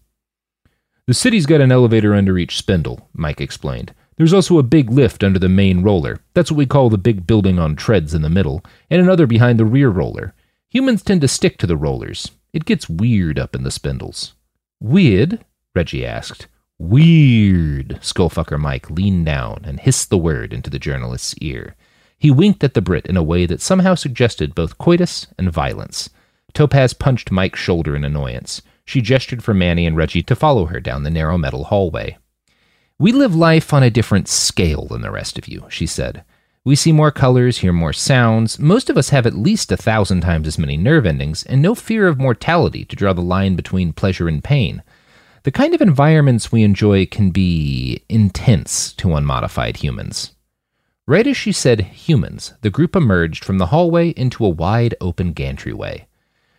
The city's got an elevator under each spindle, Mike explained. There's also a big lift under the main roller. That's what we call the big building on treads in the middle, and another behind the rear roller. Humans tend to stick to the rollers. It gets weird up in the spindles. Weird? Reggie asked. Weird. Skullfucker Mike leaned down and hissed the word into the journalist's ear. He winked at the Brit in a way that somehow suggested both coitus and violence. Topaz punched Mike's shoulder in annoyance. She gestured for Manny and Reggie to follow her down the narrow metal hallway. We live life on a different scale than the rest of you, she said. We see more colors, hear more sounds. Most of us have at least a thousand times as many nerve endings, and no fear of mortality to draw the line between pleasure and pain. The kind of environments we enjoy can be intense to unmodified humans. Right as she said humans, the group emerged from the hallway into a wide open gantryway.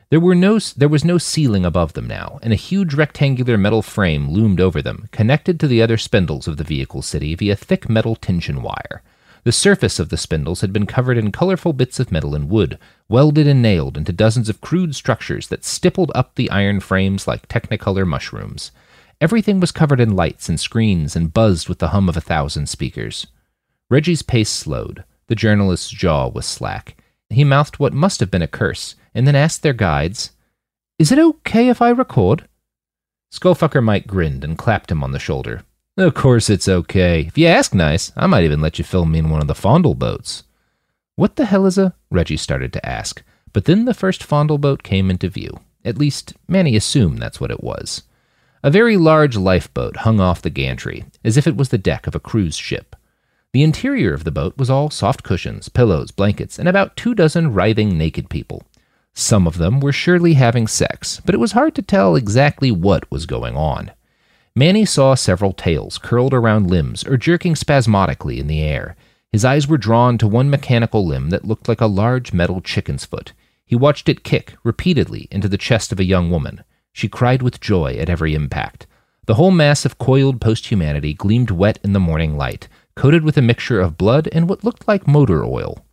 There, were no, there was no ceiling above them now, and a huge rectangular metal frame loomed over them, connected to the other spindles of the vehicle city via thick metal tension wire. The surface of the spindles had been covered in colorful bits of metal and wood, welded and nailed into dozens of crude structures that stippled up the iron frames like technicolor mushrooms. Everything was covered in lights and screens and buzzed with the hum of a thousand speakers. Reggie's pace slowed. The journalist's jaw was slack. He mouthed what must have been a curse, and then asked their guides, Is it okay if I record? Skullfucker Mike grinned and clapped him on the shoulder. Of course it's okay. If you ask nice, I might even let you film me in one of the fondle boats. What the hell is a. Reggie started to ask, but then the first fondle boat came into view. At least, Manny assumed that's what it was. A very large lifeboat hung off the gantry, as if it was the deck of a cruise ship. The interior of the boat was all soft cushions, pillows, blankets, and about two dozen writhing naked people. Some of them were surely having sex, but it was hard to tell exactly what was going on. Manny saw several tails curled around limbs or jerking spasmodically in the air. His eyes were drawn to one mechanical limb that looked like a large metal chicken's foot. He watched it kick repeatedly into the chest of a young woman. She cried with joy at every impact. The whole mass of coiled post humanity gleamed wet in the morning light, coated with a mixture of blood and what looked like motor oil.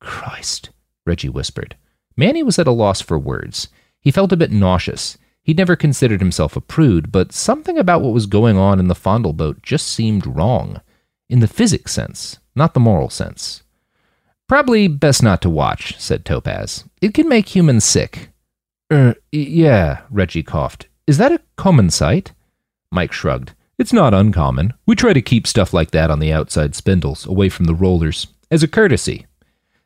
Christ, Reggie whispered. Manny was at a loss for words. He felt a bit nauseous. He'd never considered himself a prude, but something about what was going on in the fondle boat just seemed wrong. In the physics sense, not the moral sense. Probably best not to watch, said Topaz. It can make humans sick. Er, yeah, Reggie coughed. Is that a common sight? Mike shrugged. It's not uncommon. We try to keep stuff like that on the outside spindles, away from the rollers, as a courtesy.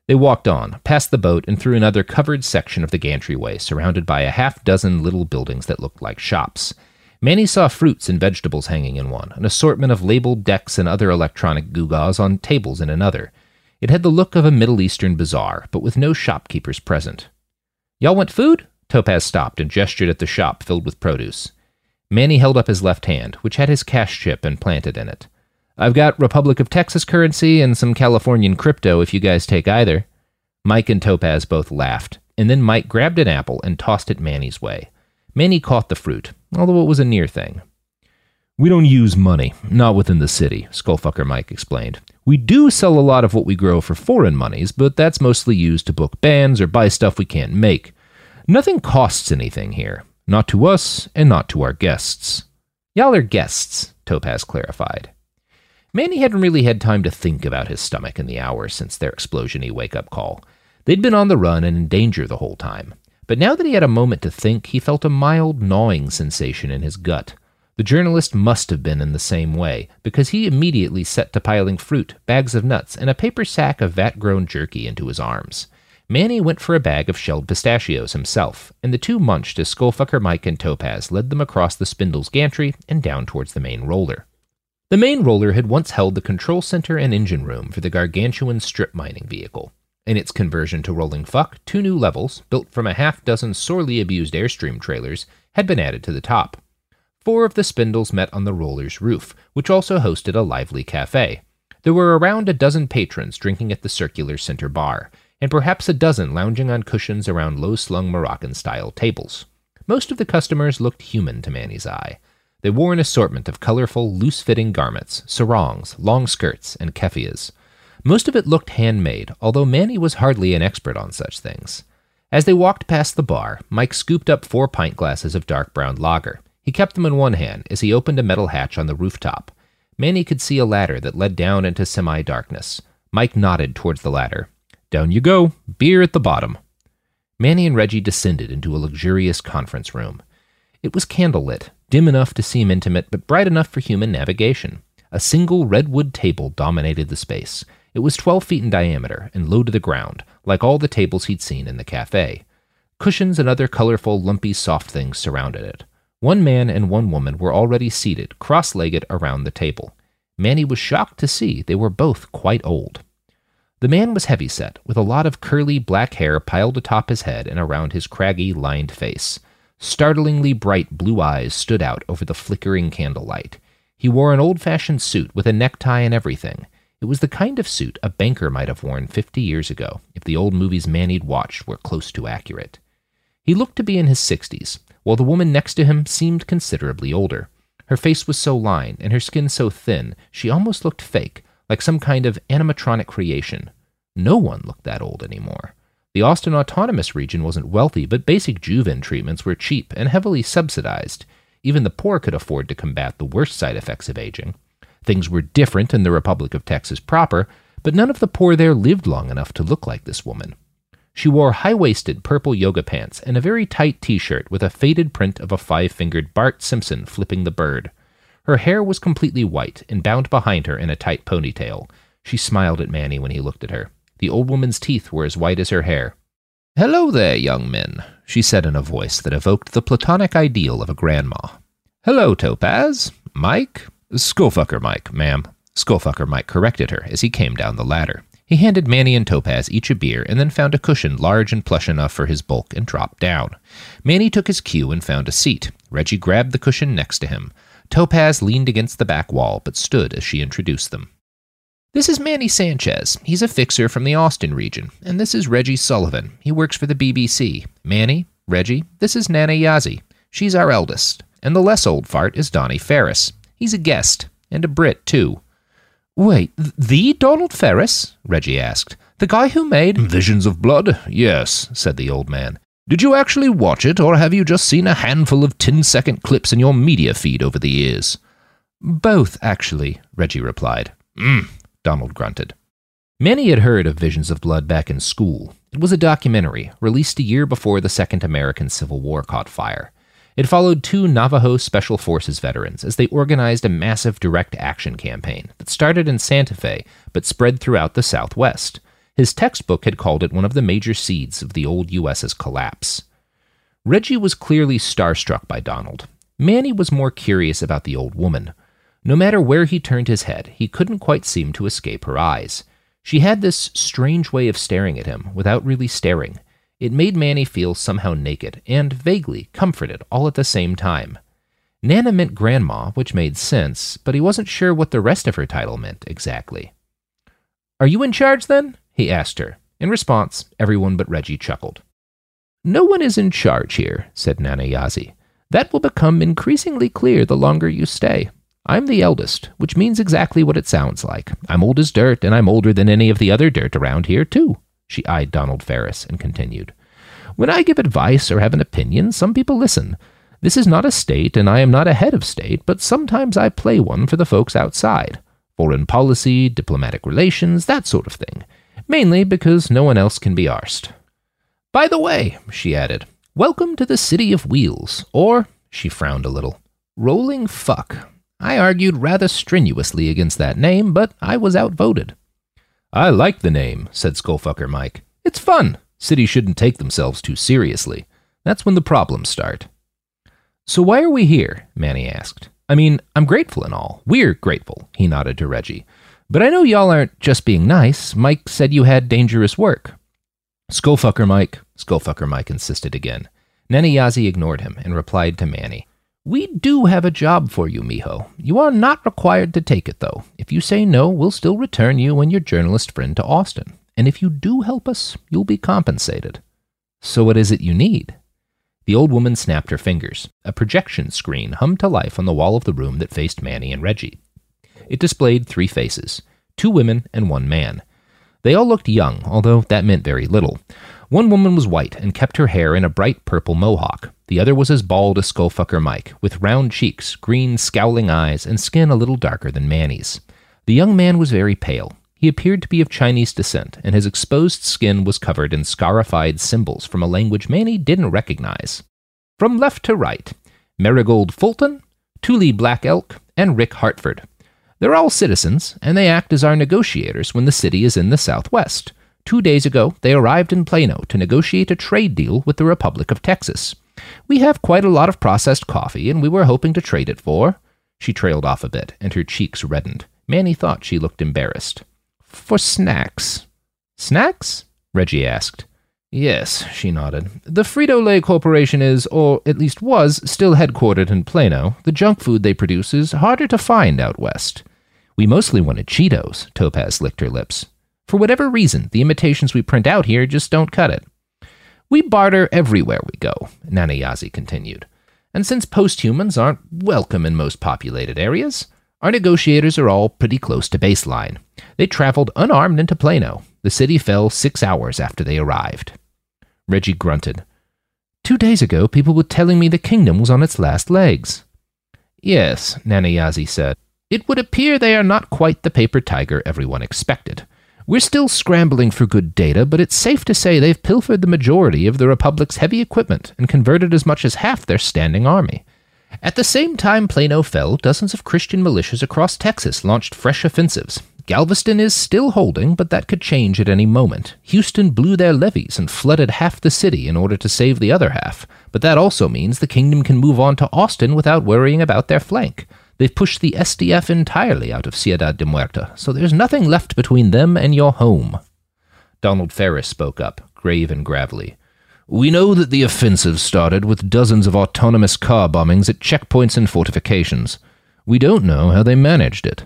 They walked on, past the boat, and through another covered section of the gantry-way, surrounded by a half dozen little buildings that looked like shops. Manny saw fruits and vegetables hanging in one, an assortment of labeled decks and other electronic gewgaws on tables in another. It had the look of a Middle Eastern bazaar, but with no shopkeepers present. Y'all want food? Topaz stopped and gestured at the shop filled with produce. Manny held up his left hand, which had his cash chip implanted in it. I've got Republic of Texas currency and some Californian crypto if you guys take either. Mike and Topaz both laughed, and then Mike grabbed an apple and tossed it Manny's way. Manny caught the fruit, although it was a near thing. We don't use money, not within the city, Skullfucker Mike explained. We do sell a lot of what we grow for foreign monies, but that's mostly used to book bands or buy stuff we can't make. Nothing costs anything here. Not to us, and not to our guests. Y'all are guests, Topaz clarified. Manny hadn't really had time to think about his stomach in the hours since their explosiony wake up call. They'd been on the run and in danger the whole time. But now that he had a moment to think, he felt a mild gnawing sensation in his gut. The journalist must have been in the same way, because he immediately set to piling fruit, bags of nuts, and a paper sack of vat grown jerky into his arms. Manny went for a bag of shelled pistachios himself, and the two munched as Skullfucker Mike and Topaz led them across the spindle's gantry and down towards the main roller. The main roller had once held the control center and engine room for the gargantuan strip mining vehicle. In its conversion to rolling fuck, two new levels, built from a half dozen sorely abused Airstream trailers, had been added to the top. Four of the spindles met on the roller's roof, which also hosted a lively cafe. There were around a dozen patrons drinking at the circular center bar, and perhaps a dozen lounging on cushions around low slung Moroccan style tables. Most of the customers looked human to Manny's eye. They wore an assortment of colorful, loose fitting garments, sarongs, long skirts, and keffiyehs. Most of it looked handmade, although Manny was hardly an expert on such things. As they walked past the bar, Mike scooped up four pint glasses of dark brown lager. He kept them in one hand as he opened a metal hatch on the rooftop. Manny could see a ladder that led down into semi darkness. Mike nodded towards the ladder. Down you go, beer at the bottom. Manny and Reggie descended into a luxurious conference room. It was candlelit, dim enough to seem intimate, but bright enough for human navigation. A single redwood table dominated the space. It was 12 feet in diameter and low to the ground, like all the tables he'd seen in the cafe. Cushions and other colorful, lumpy, soft things surrounded it. One man and one woman were already seated, cross legged, around the table. Manny was shocked to see they were both quite old. The man was heavyset, with a lot of curly black hair piled atop his head and around his craggy, lined face. Startlingly bright blue eyes stood out over the flickering candlelight. He wore an old fashioned suit with a necktie and everything. It was the kind of suit a banker might have worn fifty years ago, if the old movies Manny'd watched were close to accurate. He looked to be in his sixties, while the woman next to him seemed considerably older. Her face was so lined and her skin so thin, she almost looked fake, like some kind of animatronic creation. No one looked that old anymore. The Austin Autonomous region wasn't wealthy, but basic Juven treatments were cheap and heavily subsidized. Even the poor could afford to combat the worst side effects of aging. Things were different in the Republic of Texas proper, but none of the poor there lived long enough to look like this woman. She wore high waisted purple yoga pants and a very tight t shirt with a faded print of a five fingered Bart Simpson flipping the bird. Her hair was completely white and bound behind her in a tight ponytail. She smiled at Manny when he looked at her. The old woman's teeth were as white as her hair. Hello there, young men, she said in a voice that evoked the platonic ideal of a grandma. Hello, Topaz. Mike? Skullfucker Mike, ma'am. Skullfucker Mike corrected her as he came down the ladder. He handed Manny and Topaz each a beer and then found a cushion large and plush enough for his bulk and dropped down. Manny took his cue and found a seat. Reggie grabbed the cushion next to him. Topaz leaned against the back wall, but stood as she introduced them. This is Manny Sanchez. He's a fixer from the Austin region. And this is Reggie Sullivan. He works for the BBC. Manny, Reggie, this is Nana Yazi. She's our eldest. And the less old fart is Donnie Ferris. He's a guest. And a Brit, too. Wait, the Donald Ferris? Reggie asked. The guy who made. Visions of Blood? Yes, said the old man. Did you actually watch it, or have you just seen a handful of 10 second clips in your media feed over the years? Both, actually, Reggie replied. Mm, Donald grunted. Manny had heard of Visions of Blood back in school. It was a documentary, released a year before the Second American Civil War caught fire. It followed two Navajo Special Forces veterans as they organized a massive direct action campaign that started in Santa Fe but spread throughout the Southwest. His textbook had called it one of the major seeds of the old U.S.'s collapse. Reggie was clearly starstruck by Donald. Manny was more curious about the old woman. No matter where he turned his head, he couldn't quite seem to escape her eyes. She had this strange way of staring at him without really staring. It made Manny feel somehow naked and vaguely comforted all at the same time. Nana meant grandma, which made sense, but he wasn't sure what the rest of her title meant exactly. Are you in charge then? He asked her. In response, everyone but Reggie chuckled. No one is in charge here, said Nana Yazi. That will become increasingly clear the longer you stay. I'm the eldest, which means exactly what it sounds like. I'm old as dirt, and I'm older than any of the other dirt around here, too. She eyed Donald Ferris and continued. When I give advice or have an opinion, some people listen. This is not a state, and I am not a head of state, but sometimes I play one for the folks outside. Foreign policy, diplomatic relations, that sort of thing. Mainly because no one else can be arsed. By the way, she added, welcome to the City of Wheels, or, she frowned a little, Rolling Fuck. I argued rather strenuously against that name, but I was outvoted. I like the name, said Skullfucker Mike. It's fun. Cities shouldn't take themselves too seriously. That's when the problems start. So why are we here? Manny asked. I mean, I'm grateful and all. We're grateful, he nodded to Reggie. But I know y'all aren't just being nice. Mike said you had dangerous work. Skullfucker Mike, Skullfucker Mike insisted again. Yazi ignored him and replied to Manny. We do have a job for you, Mijo. You are not required to take it, though. If you say no, we'll still return you and your journalist friend to Austin. And if you do help us, you'll be compensated. So what is it you need? The old woman snapped her fingers. A projection screen hummed to life on the wall of the room that faced Manny and Reggie. It displayed three faces two women and one man. They all looked young, although that meant very little. One woman was white and kept her hair in a bright purple mohawk. The other was as bald as Skullfucker Mike, with round cheeks, green, scowling eyes, and skin a little darker than Manny's. The young man was very pale. He appeared to be of Chinese descent, and his exposed skin was covered in scarified symbols from a language Manny didn't recognize. From left to right, Marigold Fulton, Thule Black Elk, and Rick Hartford. They're all citizens, and they act as our negotiators when the city is in the southwest. Two days ago, they arrived in Plano to negotiate a trade deal with the Republic of Texas. We have quite a lot of processed coffee, and we were hoping to trade it for. She trailed off a bit, and her cheeks reddened. Manny thought she looked embarrassed. For snacks. Snacks? Reggie asked. Yes, she nodded. The Frito Lay Corporation is, or at least was, still headquartered in Plano. The junk food they produce is harder to find out west. We mostly wanted Cheetos, Topaz licked her lips. For whatever reason, the imitations we print out here just don't cut it. We barter everywhere we go, Nana Yazi continued. And since posthumans aren't welcome in most populated areas, our negotiators are all pretty close to baseline. They traveled unarmed into Plano. The city fell six hours after they arrived. Reggie grunted. Two days ago, people were telling me the kingdom was on its last legs. Yes, Nana Yazi said. It would appear they are not quite the paper tiger everyone expected. We're still scrambling for good data, but it's safe to say they've pilfered the majority of the Republic's heavy equipment and converted as much as half their standing army. At the same time Plano fell, dozens of Christian militias across Texas launched fresh offensives. Galveston is still holding, but that could change at any moment. Houston blew their levees and flooded half the city in order to save the other half, but that also means the kingdom can move on to Austin without worrying about their flank. They've pushed the SDF entirely out of Ciudad de Muerta, so there's nothing left between them and your home. Donald Ferris spoke up, grave and gravelly. We know that the offensive started with dozens of autonomous car bombings at checkpoints and fortifications. We don't know how they managed it.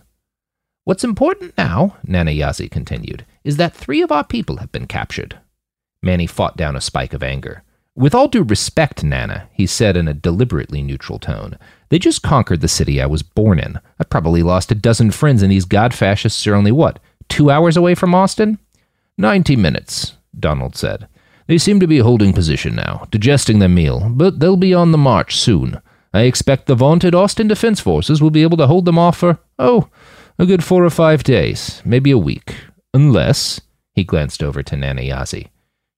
What's important now, Nana Yazi continued, is that three of our people have been captured. Manny fought down a spike of anger. With all due respect, Nana, he said in a deliberately neutral tone, they just conquered the city I was born in. I've probably lost a dozen friends, and these god fascists are only what, two hours away from Austin? Ninety minutes, Donald said. They seem to be holding position now, digesting their meal, but they'll be on the march soon. I expect the vaunted Austin Defense Forces will be able to hold them off for, oh, A good four or five days, maybe a week. Unless. He glanced over to Nana Yazi.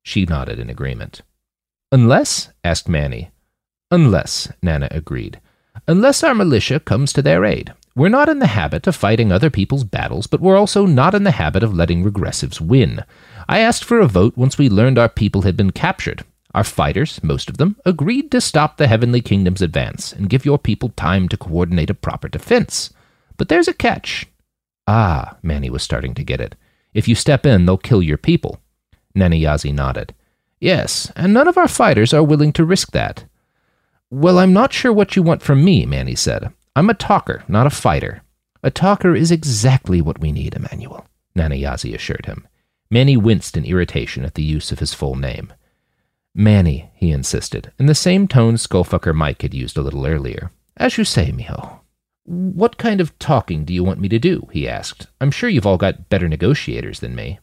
She nodded in agreement. Unless? asked Manny. Unless, Nana agreed. Unless our militia comes to their aid. We're not in the habit of fighting other people's battles, but we're also not in the habit of letting regressives win. I asked for a vote once we learned our people had been captured. Our fighters, most of them, agreed to stop the Heavenly Kingdom's advance and give your people time to coordinate a proper defense. But there's a catch. Ah, Manny was starting to get it. If you step in, they'll kill your people. Nana Yazi nodded. Yes, and none of our fighters are willing to risk that. Well, I'm not sure what you want from me, Manny said. I'm a talker, not a fighter. A talker is exactly what we need, Emmanuel, Nana Yazi assured him. Manny winced in irritation at the use of his full name. Manny, he insisted, in the same tone Skullfucker Mike had used a little earlier. As you say, mijo. What kind of talking do you want me to do? he asked. I'm sure you've all got better negotiators than me.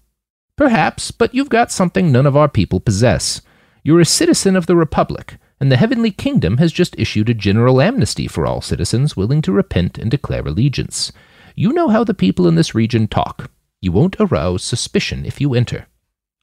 Perhaps, but you've got something none of our people possess. You're a citizen of the Republic, and the Heavenly Kingdom has just issued a general amnesty for all citizens willing to repent and declare allegiance. You know how the people in this region talk. You won't arouse suspicion if you enter.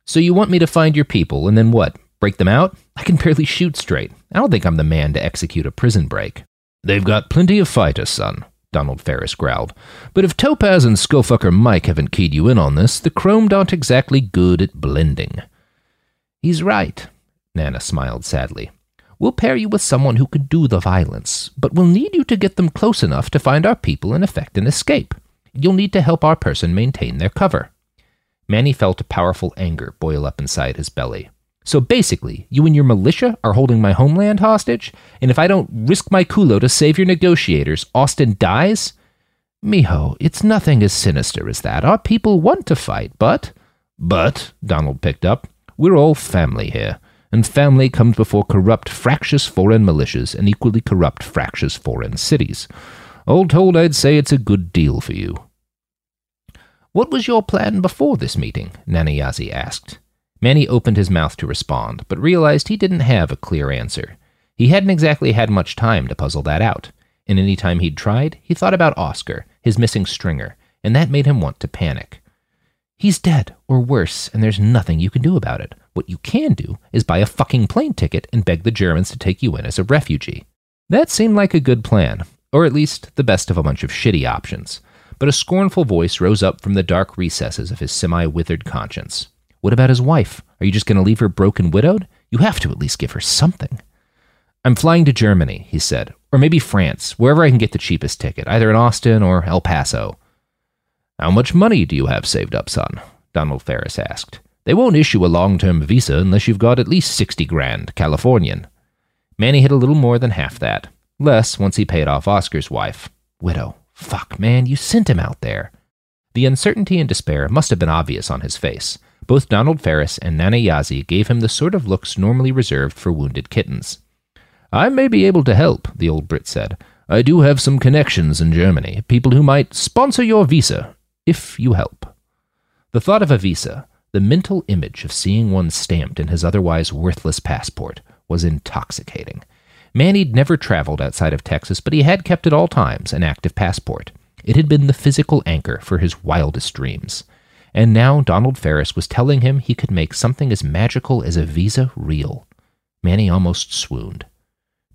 So you want me to find your people, and then what? Break them out? I can barely shoot straight. I don't think I'm the man to execute a prison break. They've got plenty of fighters, son, Donald Ferris growled. But if Topaz and Skullfucker Mike haven't keyed you in on this, the Chromed aren't exactly good at blending. He's right, Nana smiled sadly. We'll pair you with someone who could do the violence, but we'll need you to get them close enough to find our people and effect an escape. You'll need to help our person maintain their cover. Manny felt a powerful anger boil up inside his belly. So basically, you and your militia are holding my homeland hostage, and if I don't risk my culo to save your negotiators, Austin dies? Mijo, it's nothing as sinister as that. Our people want to fight, but. But, Donald picked up, we're all family here, and family comes before corrupt, fractious foreign militias and equally corrupt, fractious foreign cities. All told, I'd say it's a good deal for you. What was your plan before this meeting? Nana Yazi asked. Manny opened his mouth to respond, but realized he didn't have a clear answer. He hadn't exactly had much time to puzzle that out, and any time he'd tried, he thought about Oscar, his missing stringer, and that made him want to panic. He's dead, or worse, and there's nothing you can do about it. What you can do is buy a fucking plane ticket and beg the Germans to take you in as a refugee. That seemed like a good plan, or at least the best of a bunch of shitty options. But a scornful voice rose up from the dark recesses of his semi withered conscience. What about his wife? Are you just going to leave her broken widowed? You have to at least give her something. I'm flying to Germany, he said, or maybe France, wherever I can get the cheapest ticket, either in Austin or El Paso. How much money do you have saved up, son? Donald Ferris asked. They won't issue a long term visa unless you've got at least 60 grand, Californian. Manny had a little more than half that. Less once he paid off Oscar's wife. Widow. Fuck, man, you sent him out there. The uncertainty and despair must have been obvious on his face. Both Donald Ferris and Nana Yazi gave him the sort of looks normally reserved for wounded kittens. I may be able to help, the old Brit said. I do have some connections in Germany, people who might sponsor your visa, if you help. The thought of a visa, the mental image of seeing one stamped in his otherwise worthless passport, was intoxicating. Manny'd never traveled outside of Texas, but he had kept at all times an active passport. It had been the physical anchor for his wildest dreams. And now Donald Ferris was telling him he could make something as magical as a visa real. Manny almost swooned.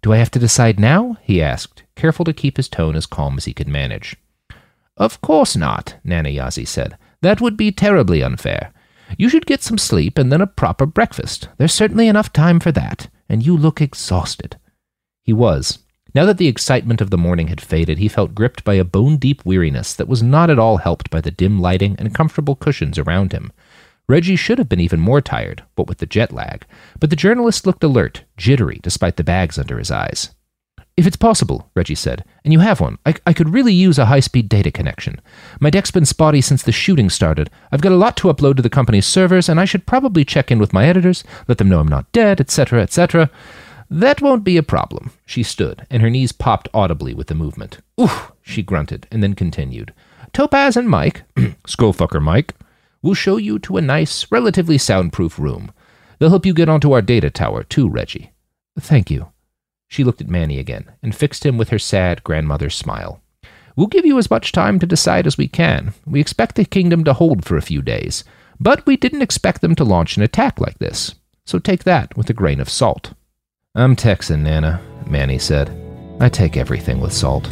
Do I have to decide now? he asked, careful to keep his tone as calm as he could manage. Of course not, Nana Nanayazi said. That would be terribly unfair. You should get some sleep and then a proper breakfast. There's certainly enough time for that, and you look exhausted. He was. Now that the excitement of the morning had faded, he felt gripped by a bone deep weariness that was not at all helped by the dim lighting and comfortable cushions around him. Reggie should have been even more tired, what with the jet lag, but the journalist looked alert, jittery, despite the bags under his eyes. If it's possible, Reggie said, and you have one, I, I could really use a high speed data connection. My deck's been spotty since the shooting started. I've got a lot to upload to the company's servers, and I should probably check in with my editors, let them know I'm not dead, etc., etc. That won't be a problem. She stood, and her knees popped audibly with the movement. Oof, she grunted, and then continued. Topaz and Mike, [CLEARS THROAT] Skullfucker Mike, will show you to a nice, relatively soundproof room. They'll help you get onto our data tower, too, Reggie. Thank you. She looked at Manny again, and fixed him with her sad grandmother's smile. We'll give you as much time to decide as we can. We expect the kingdom to hold for a few days, but we didn't expect them to launch an attack like this. So take that with a grain of salt. I'm Texan, Nana, Manny said. I take everything with salt.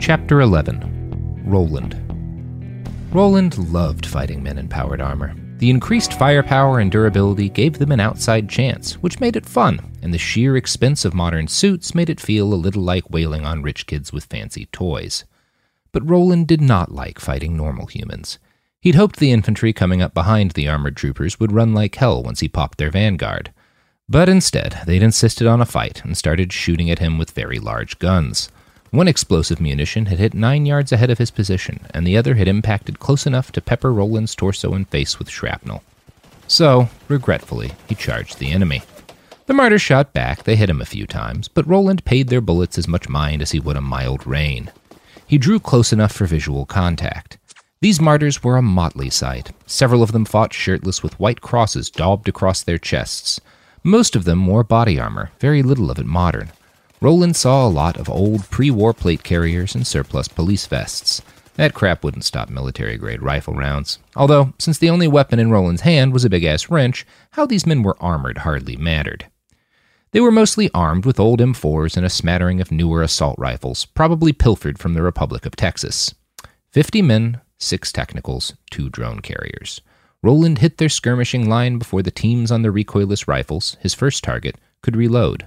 Chapter 11 Roland. Roland loved fighting men in powered armor. The increased firepower and durability gave them an outside chance, which made it fun, and the sheer expense of modern suits made it feel a little like wailing on rich kids with fancy toys. But Roland did not like fighting normal humans. He'd hoped the infantry coming up behind the armored troopers would run like hell once he popped their vanguard. But instead, they'd insisted on a fight and started shooting at him with very large guns. One explosive munition had hit nine yards ahead of his position, and the other had impacted close enough to pepper Roland's torso and face with shrapnel. So, regretfully, he charged the enemy. The martyrs shot back, they hit him a few times, but Roland paid their bullets as much mind as he would a mild rain. He drew close enough for visual contact. These martyrs were a motley sight. Several of them fought shirtless with white crosses daubed across their chests. Most of them wore body armor, very little of it modern. Roland saw a lot of old pre war plate carriers and surplus police vests. That crap wouldn't stop military grade rifle rounds. Although, since the only weapon in Roland's hand was a big ass wrench, how these men were armored hardly mattered. They were mostly armed with old M4s and a smattering of newer assault rifles, probably pilfered from the Republic of Texas. Fifty men, six technicals, two drone carriers. Roland hit their skirmishing line before the teams on the recoilless rifles, his first target, could reload.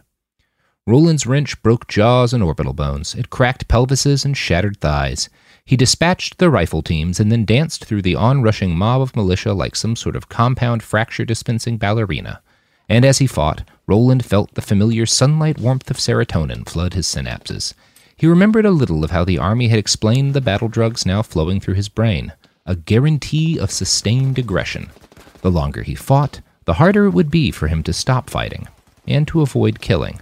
Roland's wrench broke jaws and orbital bones. It cracked pelvises and shattered thighs. He dispatched the rifle teams and then danced through the onrushing mob of militia like some sort of compound fracture dispensing ballerina. And as he fought, Roland felt the familiar sunlight warmth of serotonin flood his synapses. He remembered a little of how the army had explained the battle drugs now flowing through his brain a guarantee of sustained aggression. The longer he fought, the harder it would be for him to stop fighting and to avoid killing.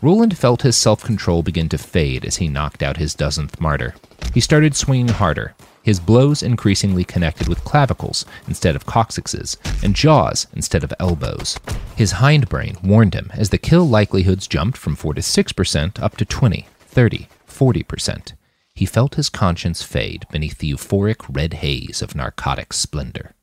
Roland felt his self control begin to fade as he knocked out his dozenth martyr. He started swinging harder, his blows increasingly connected with clavicles instead of coccyxes, and jaws instead of elbows. His hindbrain warned him as the kill likelihoods jumped from 4 to 6% up to 20, 30, 40%. He felt his conscience fade beneath the euphoric red haze of narcotic splendor.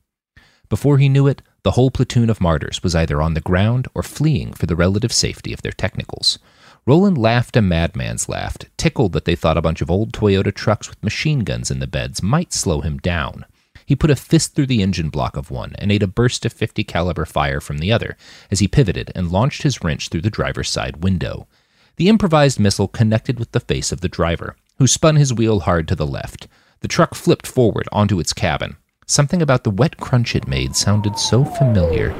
Before he knew it, the whole platoon of martyrs was either on the ground or fleeing for the relative safety of their technicals. Roland laughed a madman's laugh, tickled that they thought a bunch of old Toyota trucks with machine guns in the beds might slow him down. He put a fist through the engine block of one and ate a burst of 50 caliber fire from the other as he pivoted and launched his wrench through the driver's side window. The improvised missile connected with the face of the driver, who spun his wheel hard to the left. The truck flipped forward onto its cabin. Something about the wet crunch it made sounded so familiar.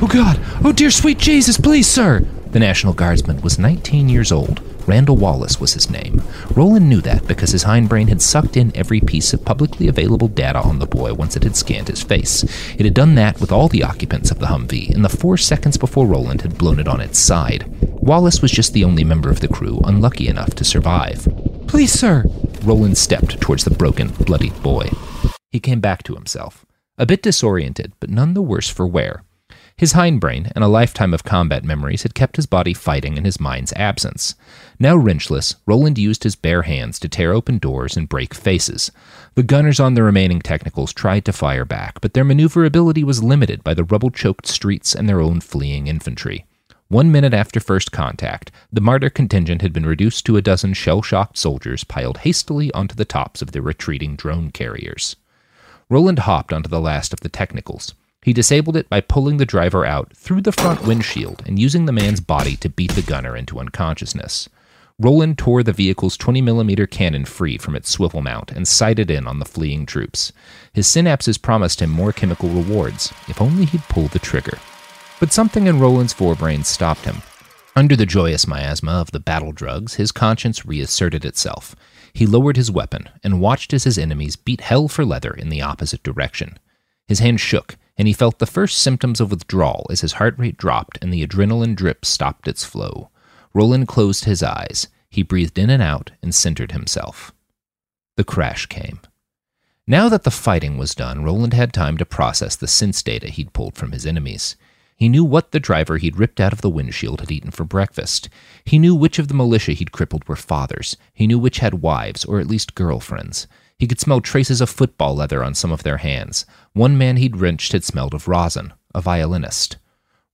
Oh God! Oh dear sweet Jesus, please, sir! The National Guardsman was 19 years old. Randall Wallace was his name. Roland knew that because his hindbrain had sucked in every piece of publicly available data on the boy once it had scanned his face. It had done that with all the occupants of the Humvee in the four seconds before Roland had blown it on its side. Wallace was just the only member of the crew unlucky enough to survive. Please, sir! Roland stepped towards the broken, bloodied boy. He came back to himself, a bit disoriented, but none the worse for wear. His hindbrain and a lifetime of combat memories had kept his body fighting in his mind's absence. Now wrenchless, Roland used his bare hands to tear open doors and break faces. The gunners on the remaining technicals tried to fire back, but their maneuverability was limited by the rubble choked streets and their own fleeing infantry. One minute after first contact, the martyr contingent had been reduced to a dozen shell shocked soldiers piled hastily onto the tops of their retreating drone carriers. Roland hopped onto the last of the technicals. He disabled it by pulling the driver out through the front windshield and using the man's body to beat the gunner into unconsciousness. Roland tore the vehicle's 20 millimeter cannon free from its swivel mount and sighted in on the fleeing troops. His synapses promised him more chemical rewards, if only he'd pull the trigger. But something in Roland's forebrain stopped him. Under the joyous miasma of the battle drugs, his conscience reasserted itself. He lowered his weapon and watched as his enemies beat hell for leather in the opposite direction. His hand shook, and he felt the first symptoms of withdrawal as his heart rate dropped and the adrenaline drip stopped its flow. Roland closed his eyes. He breathed in and out and centered himself. The crash came. Now that the fighting was done, Roland had time to process the sense data he'd pulled from his enemies. He knew what the driver he'd ripped out of the windshield had eaten for breakfast. He knew which of the militia he'd crippled were fathers. He knew which had wives, or at least girlfriends. He could smell traces of football leather on some of their hands. One man he'd wrenched had smelled of rosin, a violinist.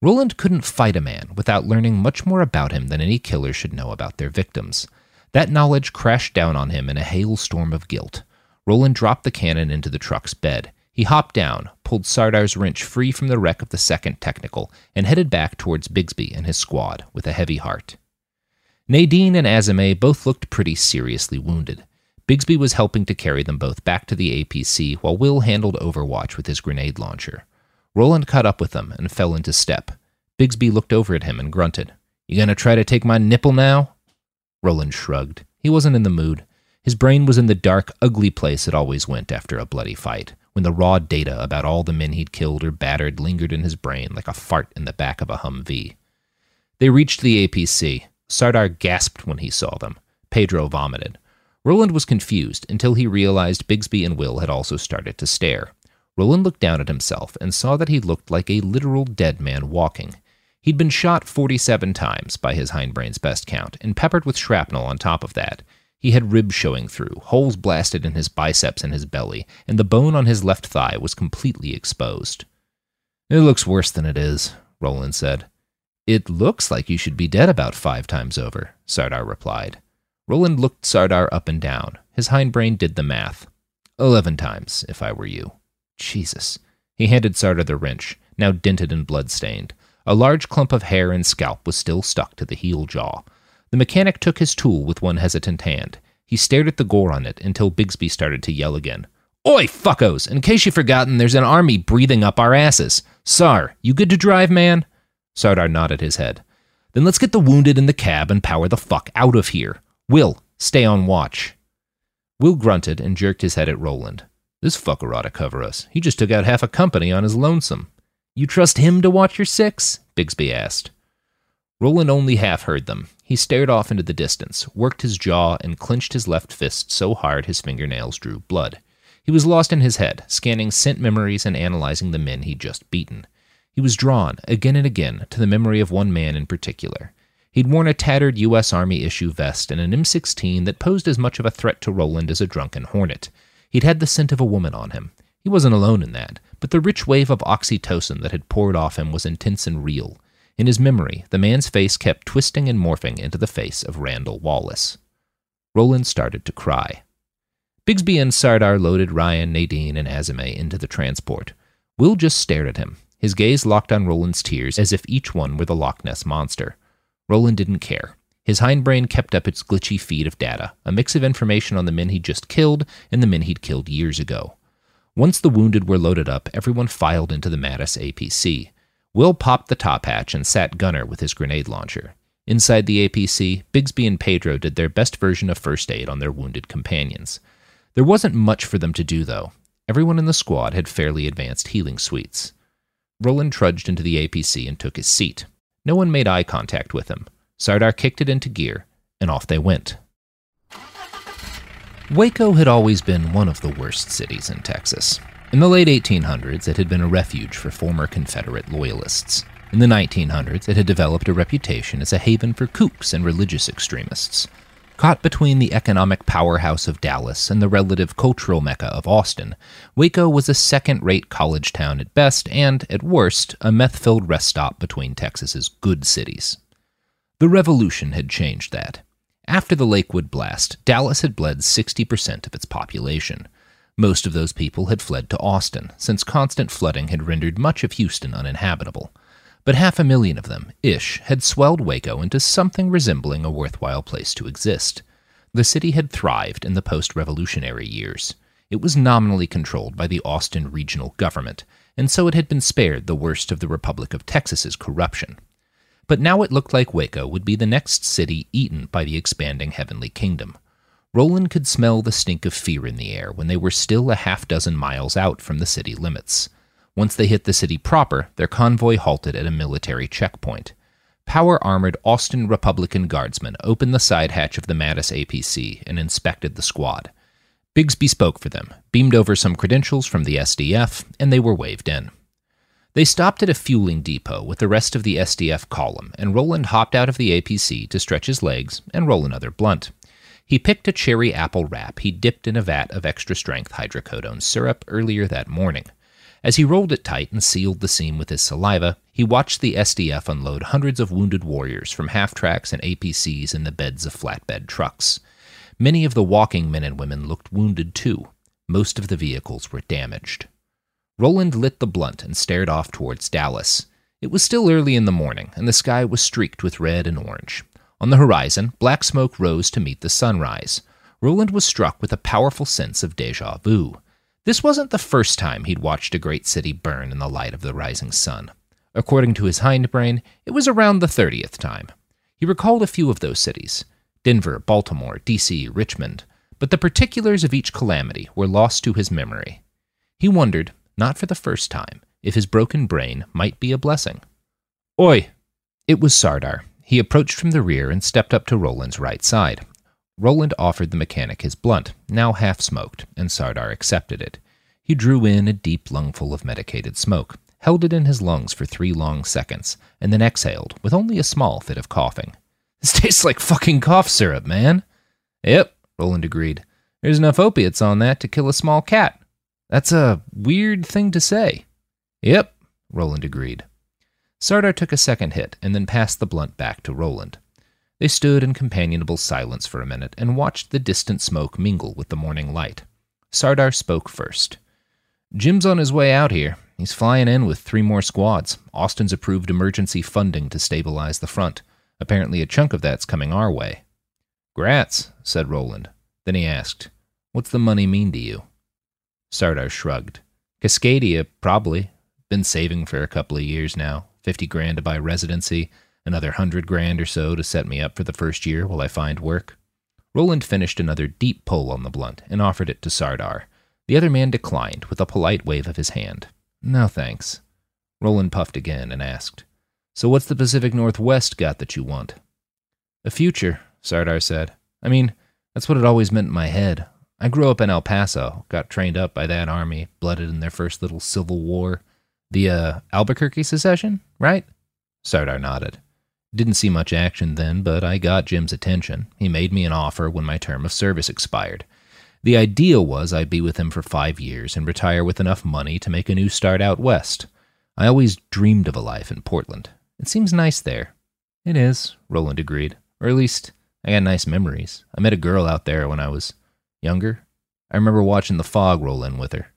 Roland couldn't fight a man without learning much more about him than any killer should know about their victims. That knowledge crashed down on him in a hailstorm of guilt. Roland dropped the cannon into the truck's bed. He hopped down, pulled Sardar's wrench free from the wreck of the second technical, and headed back towards Bigsby and his squad with a heavy heart. Nadine and Azame both looked pretty seriously wounded. Bigsby was helping to carry them both back to the APC while Will handled Overwatch with his grenade launcher. Roland caught up with them and fell into step. Bigsby looked over at him and grunted. You gonna try to take my nipple now? Roland shrugged. He wasn't in the mood. His brain was in the dark, ugly place it always went after a bloody fight, when the raw data about all the men he'd killed or battered lingered in his brain like a fart in the back of a Humvee. They reached the APC. Sardar gasped when he saw them. Pedro vomited. Roland was confused until he realized Bigsby and Will had also started to stare. Roland looked down at himself and saw that he looked like a literal dead man walking. He'd been shot 47 times by his hindbrain's best count, and peppered with shrapnel on top of that. He had ribs showing through, holes blasted in his biceps and his belly, and the bone on his left thigh was completely exposed. It looks worse than it is, Roland said. It looks like you should be dead about five times over, Sardar replied. Roland looked Sardar up and down. His hindbrain did the math. Eleven times, if I were you. Jesus. He handed Sardar the wrench, now dented and blood-stained. A large clump of hair and scalp was still stuck to the heel jaw. The mechanic took his tool with one hesitant hand. He stared at the gore on it until Bigsby started to yell again. Oi, fuckos! In case you've forgotten, there's an army breathing up our asses. Sar, you good to drive, man? Sardar nodded his head. Then let's get the wounded in the cab and power the fuck out of here. Will, stay on watch. Will grunted and jerked his head at Roland. This fucker ought to cover us. He just took out half a company on his lonesome. You trust him to watch your six? Bigsby asked. Roland only half heard them. He stared off into the distance, worked his jaw, and clenched his left fist so hard his fingernails drew blood. He was lost in his head, scanning scent memories and analyzing the men he'd just beaten. He was drawn, again and again, to the memory of one man in particular. He'd worn a tattered U.S. Army issue vest and an M16 that posed as much of a threat to Roland as a drunken hornet. He'd had the scent of a woman on him. He wasn't alone in that, but the rich wave of oxytocin that had poured off him was intense and real. In his memory, the man's face kept twisting and morphing into the face of Randall Wallace. Roland started to cry. Bigsby and Sardar loaded Ryan, Nadine, and Azame into the transport. Will just stared at him, his gaze locked on Roland's tears as if each one were the Loch Ness monster. Roland didn't care. His hindbrain kept up its glitchy feed of data, a mix of information on the men he'd just killed and the men he'd killed years ago. Once the wounded were loaded up, everyone filed into the Mattis APC. Will popped the top hatch and sat gunner with his grenade launcher. Inside the APC, Bigsby and Pedro did their best version of first aid on their wounded companions. There wasn't much for them to do, though. Everyone in the squad had fairly advanced healing suites. Roland trudged into the APC and took his seat. No one made eye contact with him. Sardar kicked it into gear, and off they went. Waco had always been one of the worst cities in Texas. In the late 1800s, it had been a refuge for former Confederate loyalists. In the 1900s, it had developed a reputation as a haven for kooks and religious extremists. Caught between the economic powerhouse of Dallas and the relative cultural mecca of Austin, Waco was a second rate college town at best and, at worst, a meth filled rest stop between Texas's good cities. The revolution had changed that. After the Lakewood blast, Dallas had bled 60% of its population. Most of those people had fled to Austin, since constant flooding had rendered much of Houston uninhabitable. But half a million of them, ish, had swelled Waco into something resembling a worthwhile place to exist. The city had thrived in the post revolutionary years. It was nominally controlled by the Austin regional government, and so it had been spared the worst of the Republic of Texas's corruption. But now it looked like Waco would be the next city eaten by the expanding Heavenly Kingdom. Roland could smell the stink of fear in the air when they were still a half dozen miles out from the city limits. Once they hit the city proper, their convoy halted at a military checkpoint. Power armored Austin Republican guardsmen opened the side hatch of the Mattis APC and inspected the squad. Bigsby spoke for them, beamed over some credentials from the SDF, and they were waved in. They stopped at a fueling depot with the rest of the SDF column, and Roland hopped out of the APC to stretch his legs and roll another blunt. He picked a cherry apple wrap he dipped in a vat of extra strength hydrocodone syrup earlier that morning. As he rolled it tight and sealed the seam with his saliva, he watched the SDF unload hundreds of wounded warriors from half tracks and APCs in the beds of flatbed trucks. Many of the walking men and women looked wounded too. Most of the vehicles were damaged. Roland lit the blunt and stared off towards Dallas. It was still early in the morning, and the sky was streaked with red and orange. On the horizon, black smoke rose to meet the sunrise. Roland was struck with a powerful sense of deja vu. This wasn't the first time he'd watched a great city burn in the light of the rising sun. According to his hindbrain, it was around the 30th time. He recalled a few of those cities Denver, Baltimore, D.C., Richmond, but the particulars of each calamity were lost to his memory. He wondered, not for the first time, if his broken brain might be a blessing. Oi! It was Sardar. He approached from the rear and stepped up to Roland's right side. Roland offered the mechanic his blunt, now half smoked, and Sardar accepted it. He drew in a deep lungful of medicated smoke, held it in his lungs for three long seconds, and then exhaled with only a small fit of coughing. [LAUGHS] This tastes like fucking cough syrup, man. Yep, Roland agreed. There's enough opiates on that to kill a small cat. That's a weird thing to say. Yep, Roland agreed. Sardar took a second hit and then passed the blunt back to Roland. They stood in companionable silence for a minute and watched the distant smoke mingle with the morning light. Sardar spoke first. Jim's on his way out here. He's flying in with three more squads. Austin's approved emergency funding to stabilize the front. Apparently, a chunk of that's coming our way. Grats, said Roland. Then he asked, What's the money mean to you? Sardar shrugged. Cascadia, probably. Been saving for a couple of years now. Fifty grand to buy residency, another hundred grand or so to set me up for the first year while I find work. Roland finished another deep pull on the blunt and offered it to Sardar. The other man declined with a polite wave of his hand. No thanks. Roland puffed again and asked, So what's the Pacific Northwest got that you want? A future, Sardar said. I mean, that's what it always meant in my head. I grew up in El Paso, got trained up by that army, blooded in their first little civil war. The uh, Albuquerque secession, right? Sardar nodded. Didn't see much action then, but I got Jim's attention. He made me an offer when my term of service expired. The idea was I'd be with him for five years and retire with enough money to make a new start out west. I always dreamed of a life in Portland. It seems nice there. It is, Roland agreed. Or at least, I got nice memories. I met a girl out there when I was younger. I remember watching the fog roll in with her.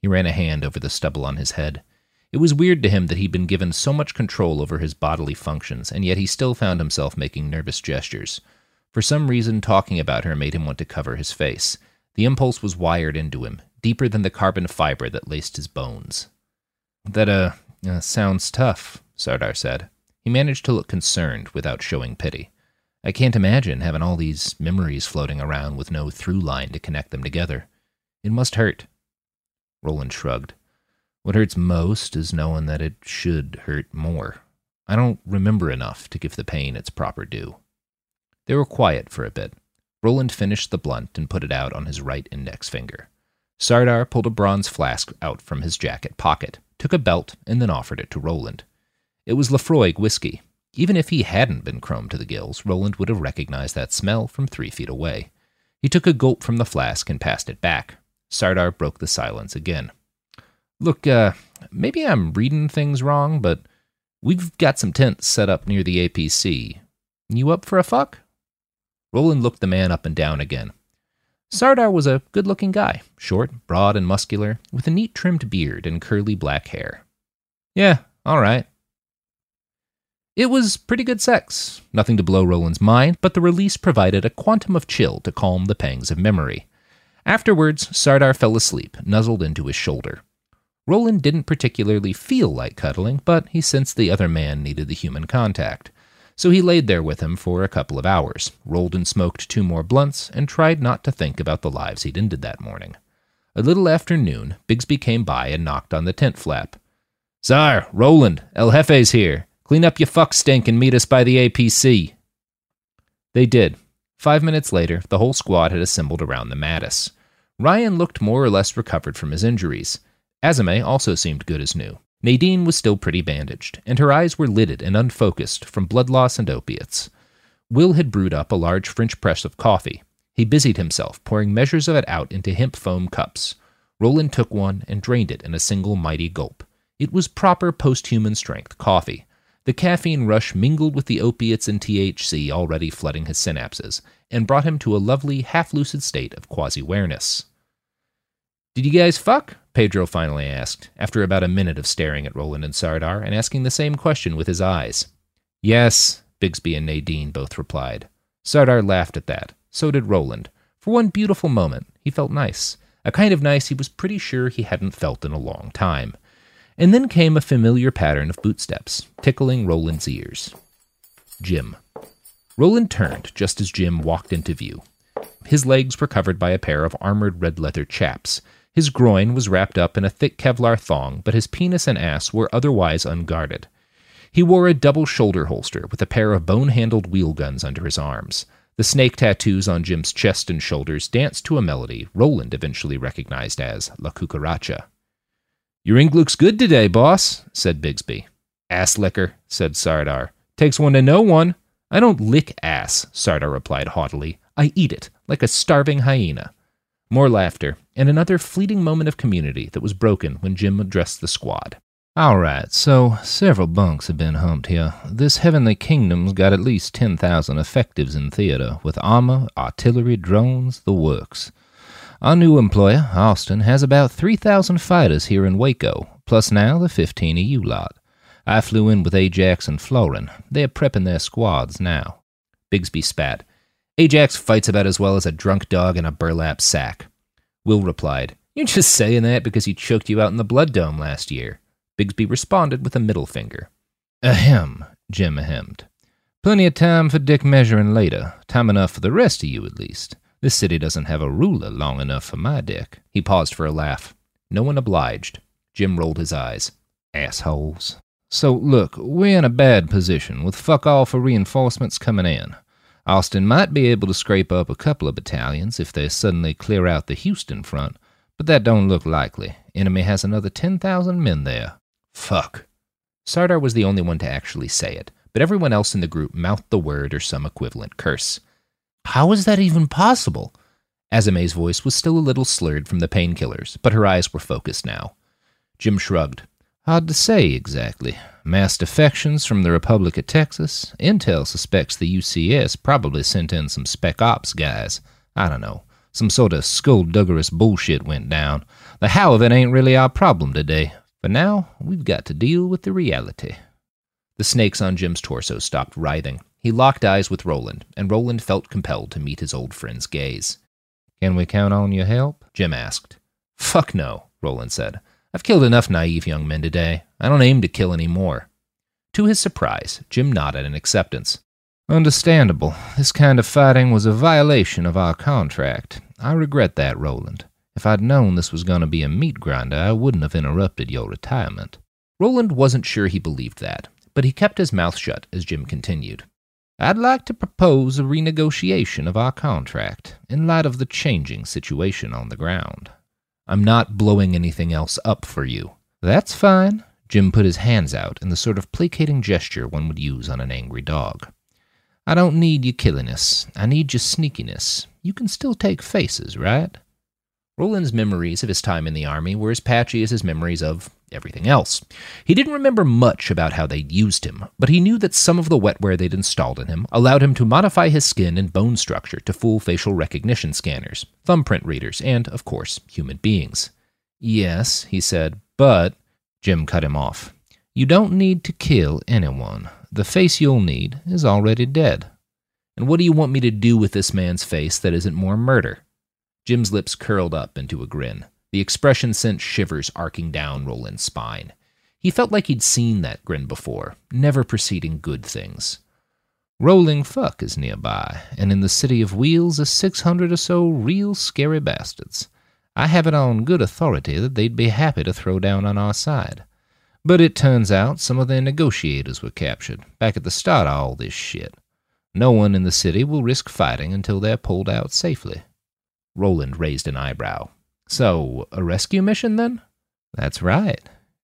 He ran a hand over the stubble on his head. It was weird to him that he'd been given so much control over his bodily functions, and yet he still found himself making nervous gestures. For some reason, talking about her made him want to cover his face. The impulse was wired into him, deeper than the carbon fiber that laced his bones. That, uh, uh sounds tough, Sardar said. He managed to look concerned without showing pity. I can't imagine having all these memories floating around with no through line to connect them together. It must hurt. Roland shrugged. What hurts most is knowing that it should hurt more. I don't remember enough to give the pain its proper due. They were quiet for a bit. Roland finished the blunt and put it out on his right index finger. Sardar pulled a bronze flask out from his jacket pocket, took a belt, and then offered it to Roland. It was Laphroaig whiskey. Even if he hadn't been chromed to the gills, Roland would have recognized that smell from three feet away. He took a gulp from the flask and passed it back. Sardar broke the silence again. Look, uh, maybe I'm reading things wrong, but we've got some tents set up near the APC. You up for a fuck? Roland looked the man up and down again. Sardar was a good looking guy, short, broad, and muscular, with a neat trimmed beard and curly black hair. Yeah, all right. It was pretty good sex. Nothing to blow Roland's mind, but the release provided a quantum of chill to calm the pangs of memory. Afterwards, Sardar fell asleep, nuzzled into his shoulder. Roland didn't particularly feel like cuddling, but he sensed the other man needed the human contact. So he laid there with him for a couple of hours, rolled and smoked two more blunts, and tried not to think about the lives he'd ended that morning. A little after noon, Bigsby came by and knocked on the tent flap. Sar, Roland, El Jefe's here. Clean up your fuck stink and meet us by the APC. They did. Five minutes later, the whole squad had assembled around the Mattis. Ryan looked more or less recovered from his injuries. Azame also seemed good as new. Nadine was still pretty bandaged, and her eyes were lidded and unfocused from blood loss and opiates. Will had brewed up a large French press of coffee. He busied himself pouring measures of it out into hemp foam cups. Roland took one and drained it in a single mighty gulp. It was proper post-human strength coffee. The caffeine rush mingled with the opiates and THC already flooding his synapses, and brought him to a lovely, half lucid state of quasi awareness. Did you guys fuck? Pedro finally asked, after about a minute of staring at Roland and Sardar and asking the same question with his eyes. Yes, Bigsby and Nadine both replied. Sardar laughed at that. So did Roland, For one beautiful moment, he felt nice. A kind of nice he was pretty sure he hadn't felt in a long time. And then came a familiar pattern of bootsteps, tickling Roland's ears. Jim. Roland turned just as Jim walked into view. His legs were covered by a pair of armored red leather chaps. His groin was wrapped up in a thick Kevlar thong, but his penis and ass were otherwise unguarded. He wore a double shoulder holster with a pair of bone handled wheel guns under his arms. The snake tattoos on Jim's chest and shoulders danced to a melody Roland eventually recognized as La Cucaracha. Your ink looks good today, boss, said Bigsby. Ass licker, said Sardar. Takes one to know one. I don't lick ass, Sardar replied haughtily. I eat it, like a starving hyena. More laughter, and another fleeting moment of community that was broken when Jim addressed the squad. All right, so several bunks have been humped here. This heavenly kingdom's got at least 10,000 effectives in theater, with armor, artillery, drones, the works. Our new employer, Austin, has about 3,000 fighters here in Waco, plus now the 15 of you lot. I flew in with Ajax and Florin. They're prepping their squads now. Bigsby spat. Ajax fights about as well as a drunk dog in a burlap sack. Will replied, You're just saying that because he choked you out in the blood dome last year. Bigsby responded with a middle finger. Ahem, Jim hemmed. Plenty of time for dick measuring later. Time enough for the rest of you, at least. This city doesn't have a ruler long enough for my dick. He paused for a laugh. No one obliged. Jim rolled his eyes. Assholes. So, look, we're in a bad position, with fuck all for reinforcements coming in. Austin might be able to scrape up a couple of battalions if they suddenly clear out the Houston front, but that don't look likely. Enemy has another 10,000 men there. Fuck. Sardar was the only one to actually say it, but everyone else in the group mouthed the word or some equivalent curse. How is that even possible? Azame's voice was still a little slurred from the painkillers, but her eyes were focused now. Jim shrugged. Hard to say exactly. Mass defections from the Republic of Texas. Intel suspects the UCS probably sent in some spec ops guys. I don't know. Some sort of skullduggerous bullshit went down. The how of it ain't really our problem today. But now we've got to deal with the reality. The snakes on Jim's torso stopped writhing. He locked eyes with Roland, and Roland felt compelled to meet his old friend's gaze. Can we count on your help? Jim asked. Fuck no, Roland said. I've killed enough naive young men today. I don't aim to kill any more. To his surprise, Jim nodded in acceptance. Understandable. This kind of fighting was a violation of our contract. I regret that, Roland. If I'd known this was going to be a meat grinder, I wouldn't have interrupted your retirement. Roland wasn't sure he believed that, but he kept his mouth shut as Jim continued. I'd like to propose a renegotiation of our contract in light of the changing situation on the ground. I'm not blowing anything else up for you. That's fine. Jim put his hands out in the sort of placating gesture one would use on an angry dog. I don't need your killiness. I need your sneakiness. You can still take faces, right? Roland's memories of his time in the army were as patchy as his memories of everything else. He didn't remember much about how they'd used him, but he knew that some of the wetware they'd installed in him allowed him to modify his skin and bone structure to fool facial recognition scanners, thumbprint readers, and, of course, human beings. Yes, he said, but. Jim cut him off. You don't need to kill anyone. The face you'll need is already dead. And what do you want me to do with this man's face that isn't more murder? Jim's lips curled up into a grin. The expression sent shivers arcing down Roland's spine. He felt like he'd seen that grin before, never preceding good things. Rolling Fuck is nearby, and in the city of Wheels six hundred or so real scary bastards. I have it on good authority that they'd be happy to throw down on our side. But it turns out some of their negotiators were captured, back at the start of all this shit. No one in the city will risk fighting until they're pulled out safely. Roland raised an eyebrow. So, a rescue mission then? That's right.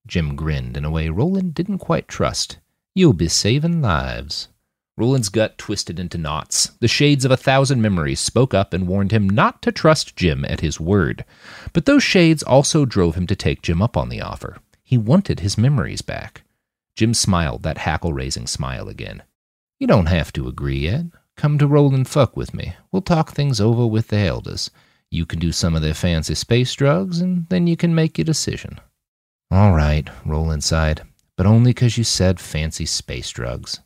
Jim grinned in a way Roland didn't quite trust. You'll be saving lives. Roland's gut twisted into knots. The shades of a thousand memories spoke up and warned him not to trust Jim at his word. But those shades also drove him to take Jim up on the offer. He wanted his memories back. Jim smiled that hackle raising smile again. You don't have to agree yet. Come to Rolling Fuck with me. We'll talk things over with the elders. You can do some of their fancy space drugs, and then you can make your decision. All right, Roland sighed, but only 'cause you said fancy space drugs.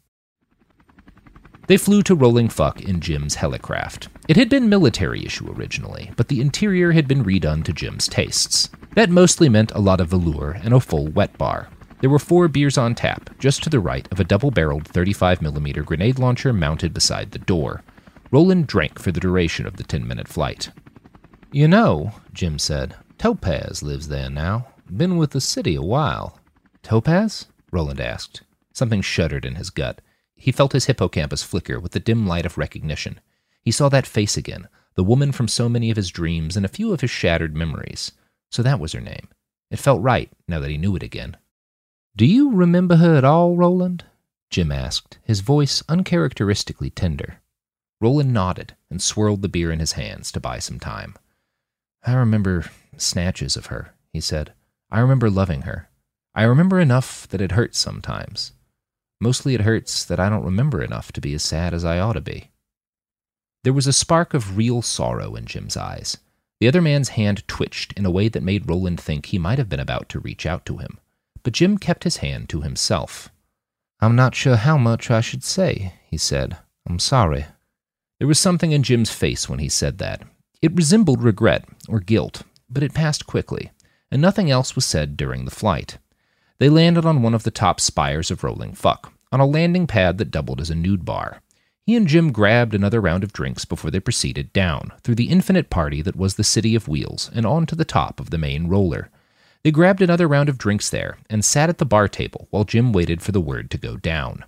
They flew to Rolling Fuck in Jim's helicraft. It had been military issue originally, but the interior had been redone to Jim's tastes. That mostly meant a lot of velour and a full wet bar. There were four beers on tap, just to the right of a double barreled 35mm grenade launcher mounted beside the door. Roland drank for the duration of the 10 minute flight. You know, Jim said, Topaz lives there now. Been with the city a while. Topaz? Roland asked. Something shuddered in his gut. He felt his hippocampus flicker with the dim light of recognition. He saw that face again, the woman from so many of his dreams and a few of his shattered memories. So that was her name. It felt right, now that he knew it again. Do you remember her at all, Roland? Jim asked, his voice uncharacteristically tender. Roland nodded and swirled the beer in his hands to buy some time. I remember snatches of her, he said. I remember loving her. I remember enough that it hurts sometimes. Mostly it hurts that I don't remember enough to be as sad as I ought to be. There was a spark of real sorrow in Jim's eyes. The other man's hand twitched in a way that made Roland think he might have been about to reach out to him. But Jim kept his hand to himself. I'm not sure how much I should say, he said. I'm sorry. There was something in Jim's face when he said that. It resembled regret or guilt, but it passed quickly, and nothing else was said during the flight. They landed on one of the top spires of Rolling Fuck, on a landing pad that doubled as a nude bar. He and Jim grabbed another round of drinks before they proceeded down, through the infinite party that was the City of Wheels, and on to the top of the main roller. They grabbed another round of drinks there, and sat at the bar table while Jim waited for the word to go down.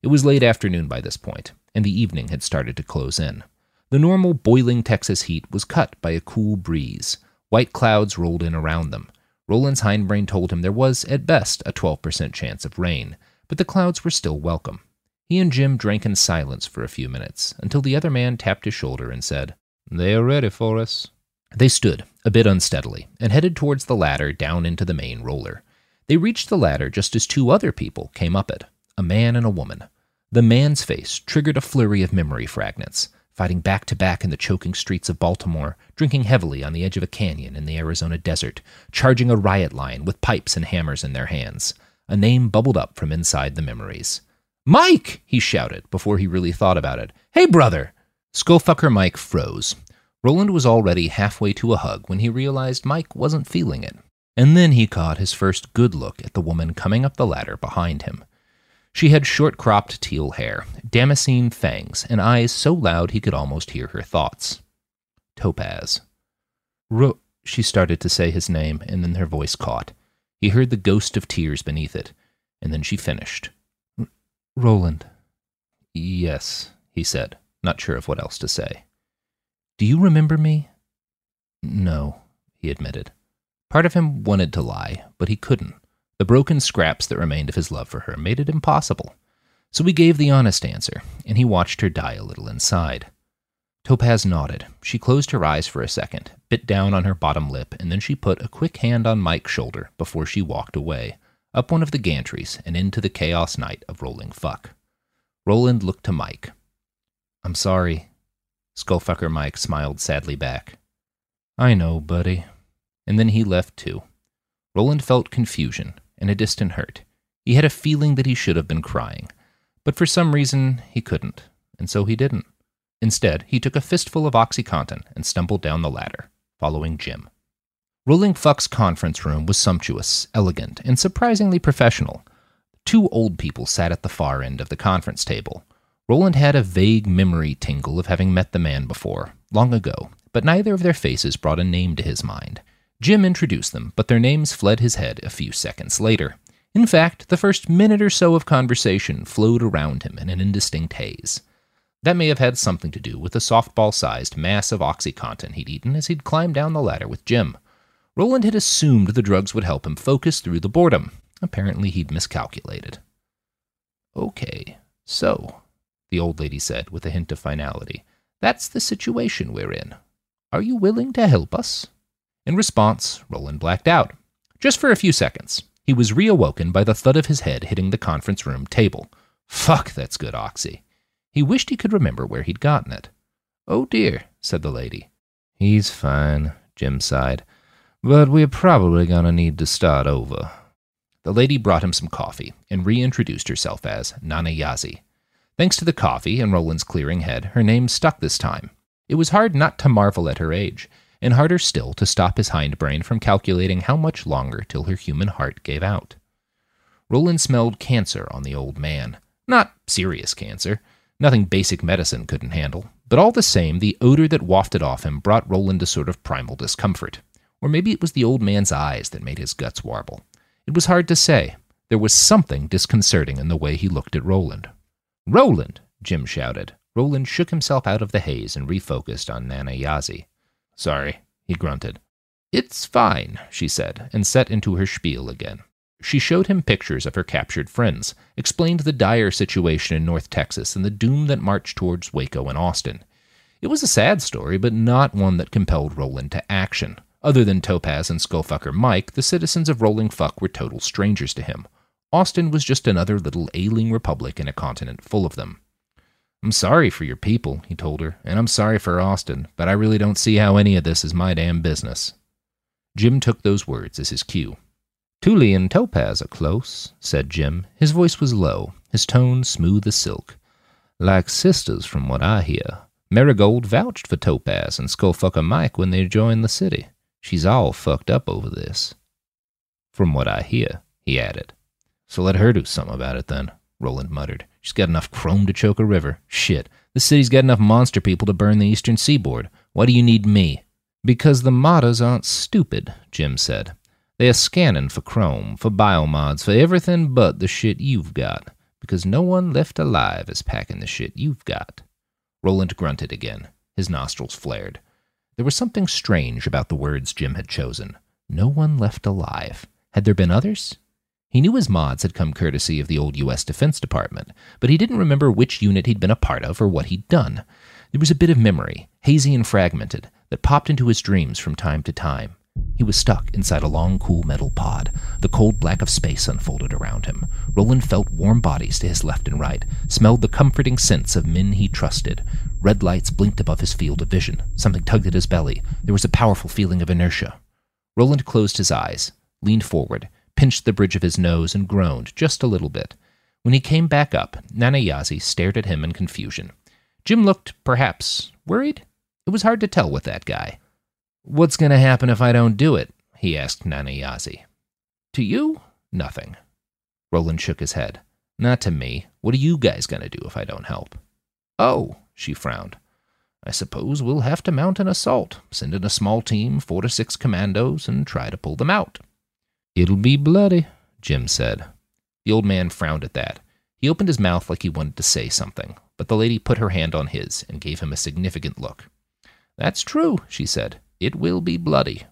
It was late afternoon by this point, and the evening had started to close in. The normal boiling Texas heat was cut by a cool breeze. White clouds rolled in around them. Roland's hindbrain told him there was, at best, a 12% chance of rain, but the clouds were still welcome. He and Jim drank in silence for a few minutes, until the other man tapped his shoulder and said, They are ready for us. They stood, a bit unsteadily, and headed towards the ladder down into the main roller. They reached the ladder just as two other people came up it a man and a woman. The man's face triggered a flurry of memory fragments fighting back to back in the choking streets of Baltimore, drinking heavily on the edge of a canyon in the Arizona desert, charging a riot line with pipes and hammers in their hands. A name bubbled up from inside the memories. Mike! he shouted before he really thought about it. Hey, brother! Skullfucker Mike froze. Roland was already halfway to a hug when he realized Mike wasn't feeling it. And then he caught his first good look at the woman coming up the ladder behind him. She had short cropped teal hair, damascene fangs, and eyes so loud he could almost hear her thoughts. Topaz. Ro- she started to say his name, and then her voice caught. He heard the ghost of tears beneath it, and then she finished. Roland. Yes, he said, not sure of what else to say. Do you remember me? No, he admitted. Part of him wanted to lie, but he couldn't. The broken scraps that remained of his love for her made it impossible. So he gave the honest answer, and he watched her die a little inside. Topaz nodded. She closed her eyes for a second, bit down on her bottom lip, and then she put a quick hand on Mike's shoulder before she walked away, up one of the gantries and into the chaos night of rolling fuck. Roland looked to Mike. I'm sorry. Skullfucker Mike smiled sadly back. I know, buddy. And then he left too. Roland felt confusion, and a distant hurt. He had a feeling that he should have been crying, but for some reason he couldn't, and so he didn't. Instead, he took a fistful of Oxycontin and stumbled down the ladder, following Jim. Rolling Fuck's conference room was sumptuous, elegant, and surprisingly professional. Two old people sat at the far end of the conference table. Roland had a vague memory tingle of having met the man before, long ago, but neither of their faces brought a name to his mind. Jim introduced them, but their names fled his head a few seconds later. In fact, the first minute or so of conversation flowed around him in an indistinct haze. That may have had something to do with the softball sized mass of Oxycontin he'd eaten as he'd climbed down the ladder with Jim. Roland had assumed the drugs would help him focus through the boredom. Apparently, he'd miscalculated. Okay, so, the old lady said with a hint of finality, that's the situation we're in. Are you willing to help us? In response, Roland blacked out. Just for a few seconds. He was reawoken by the thud of his head hitting the conference room table. Fuck, that's good oxy. He wished he could remember where he'd gotten it. Oh dear, said the lady. He's fine, Jim sighed. But we're probably gonna need to start over. The lady brought him some coffee and reintroduced herself as Nana Yazi. Thanks to the coffee and Roland's clearing head, her name stuck this time. It was hard not to marvel at her age, and harder still to stop his hindbrain from calculating how much longer till her human heart gave out. Roland smelled cancer on the old man. Not serious cancer, nothing basic medicine couldn't handle, but all the same, the odor that wafted off him brought Roland a sort of primal discomfort. Or maybe it was the old man's eyes that made his guts warble. It was hard to say. There was something disconcerting in the way he looked at Roland. Roland! Jim shouted. Roland shook himself out of the haze and refocused on Nana Yazi. Sorry, he grunted. It's fine, she said, and set into her spiel again. She showed him pictures of her captured friends, explained the dire situation in North Texas and the doom that marched towards Waco and Austin. It was a sad story, but not one that compelled Roland to action. Other than Topaz and Skullfucker Mike, the citizens of Rolling Fuck were total strangers to him. Austin was just another little ailing republic in a continent full of them. I'm sorry for your people, he told her, and I'm sorry for Austin, but I really don't see how any of this is my damn business. Jim took those words as his cue. Tule and Topaz are close, said Jim. His voice was low, his tone smooth as silk. Like sisters, from what I hear. Marigold vouched for Topaz and Skullfucker Mike when they joined the city. She's all fucked up over this. From what I hear, he added. So let her do something about it then, Roland muttered. She's got enough chrome to choke a river. Shit, the city's got enough monster people to burn the eastern seaboard. Why do you need me? Because the modders aren't stupid, Jim said. They're scanning for chrome, for biomods, for everything but the shit you've got, because no one left alive is packing the shit you've got. Roland grunted again. His nostrils flared. There was something strange about the words Jim had chosen. No one left alive. Had there been others? He knew his mods had come courtesy of the old U.S. Defense Department, but he didn't remember which unit he'd been a part of or what he'd done. There was a bit of memory, hazy and fragmented, that popped into his dreams from time to time. He was stuck inside a long, cool metal pod. The cold black of space unfolded around him. Roland felt warm bodies to his left and right, smelled the comforting scents of men he trusted. Red lights blinked above his field of vision. Something tugged at his belly. There was a powerful feeling of inertia. Roland closed his eyes, leaned forward, pinched the bridge of his nose, and groaned just a little bit. When he came back up, Nana Yazi stared at him in confusion. Jim looked, perhaps, worried. It was hard to tell with that guy. What's going to happen if I don't do it? he asked Nana Yazi. To you? Nothing. Roland shook his head. Not to me. What are you guys going to do if I don't help? Oh, she frowned. I suppose we'll have to mount an assault, send in a small team, four to six commandos, and try to pull them out. It'll be bloody, Jim said. The old man frowned at that. He opened his mouth like he wanted to say something, but the lady put her hand on his and gave him a significant look. That's true, she said. It will be bloody.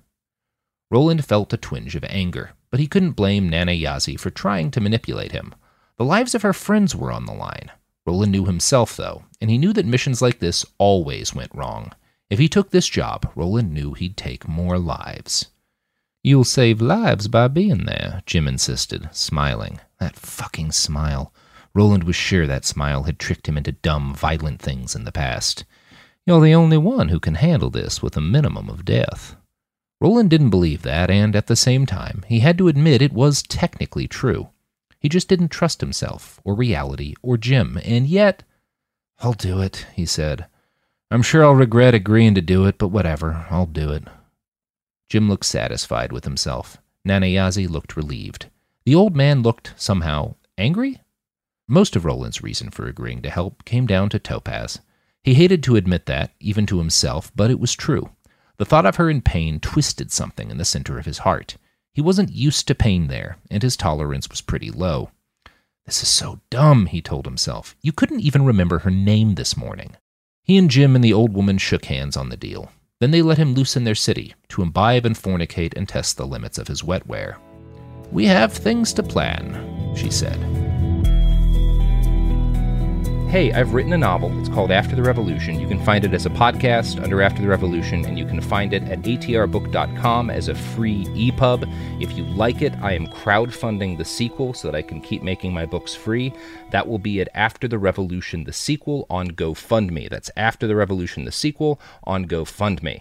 Roland felt a twinge of anger, but he couldn't blame Nana Yazi for trying to manipulate him. The lives of her friends were on the line. Roland knew himself, though, and he knew that missions like this always went wrong. If he took this job, Roland knew he'd take more lives. You'll save lives by being there, Jim insisted, smiling. That fucking smile. Roland was sure that smile had tricked him into dumb, violent things in the past. You're the only one who can handle this with a minimum of death. Roland didn't believe that, and at the same time, he had to admit it was technically true. He just didn't trust himself, or reality, or Jim, and yet. I'll do it, he said. I'm sure I'll regret agreeing to do it, but whatever, I'll do it. Jim looked satisfied with himself. Nana Yazi looked relieved. The old man looked, somehow, angry? Most of Roland's reason for agreeing to help came down to Topaz. He hated to admit that, even to himself, but it was true. The thought of her in pain twisted something in the center of his heart. He wasn't used to pain there, and his tolerance was pretty low. This is so dumb, he told himself. You couldn't even remember her name this morning. He and Jim and the old woman shook hands on the deal. Then they let him loose in their city to imbibe and fornicate and test the limits of his wetware. We have things to plan, she said hey, I've written a novel. It's called After the Revolution. You can find it as a podcast under After the Revolution, and you can find it at atrbook.com as a free EPUB. If you like it, I am crowdfunding the sequel so that I can keep making my books free. That will be at After the Revolution, the sequel on GoFundMe. That's After the Revolution, the sequel on GoFundMe.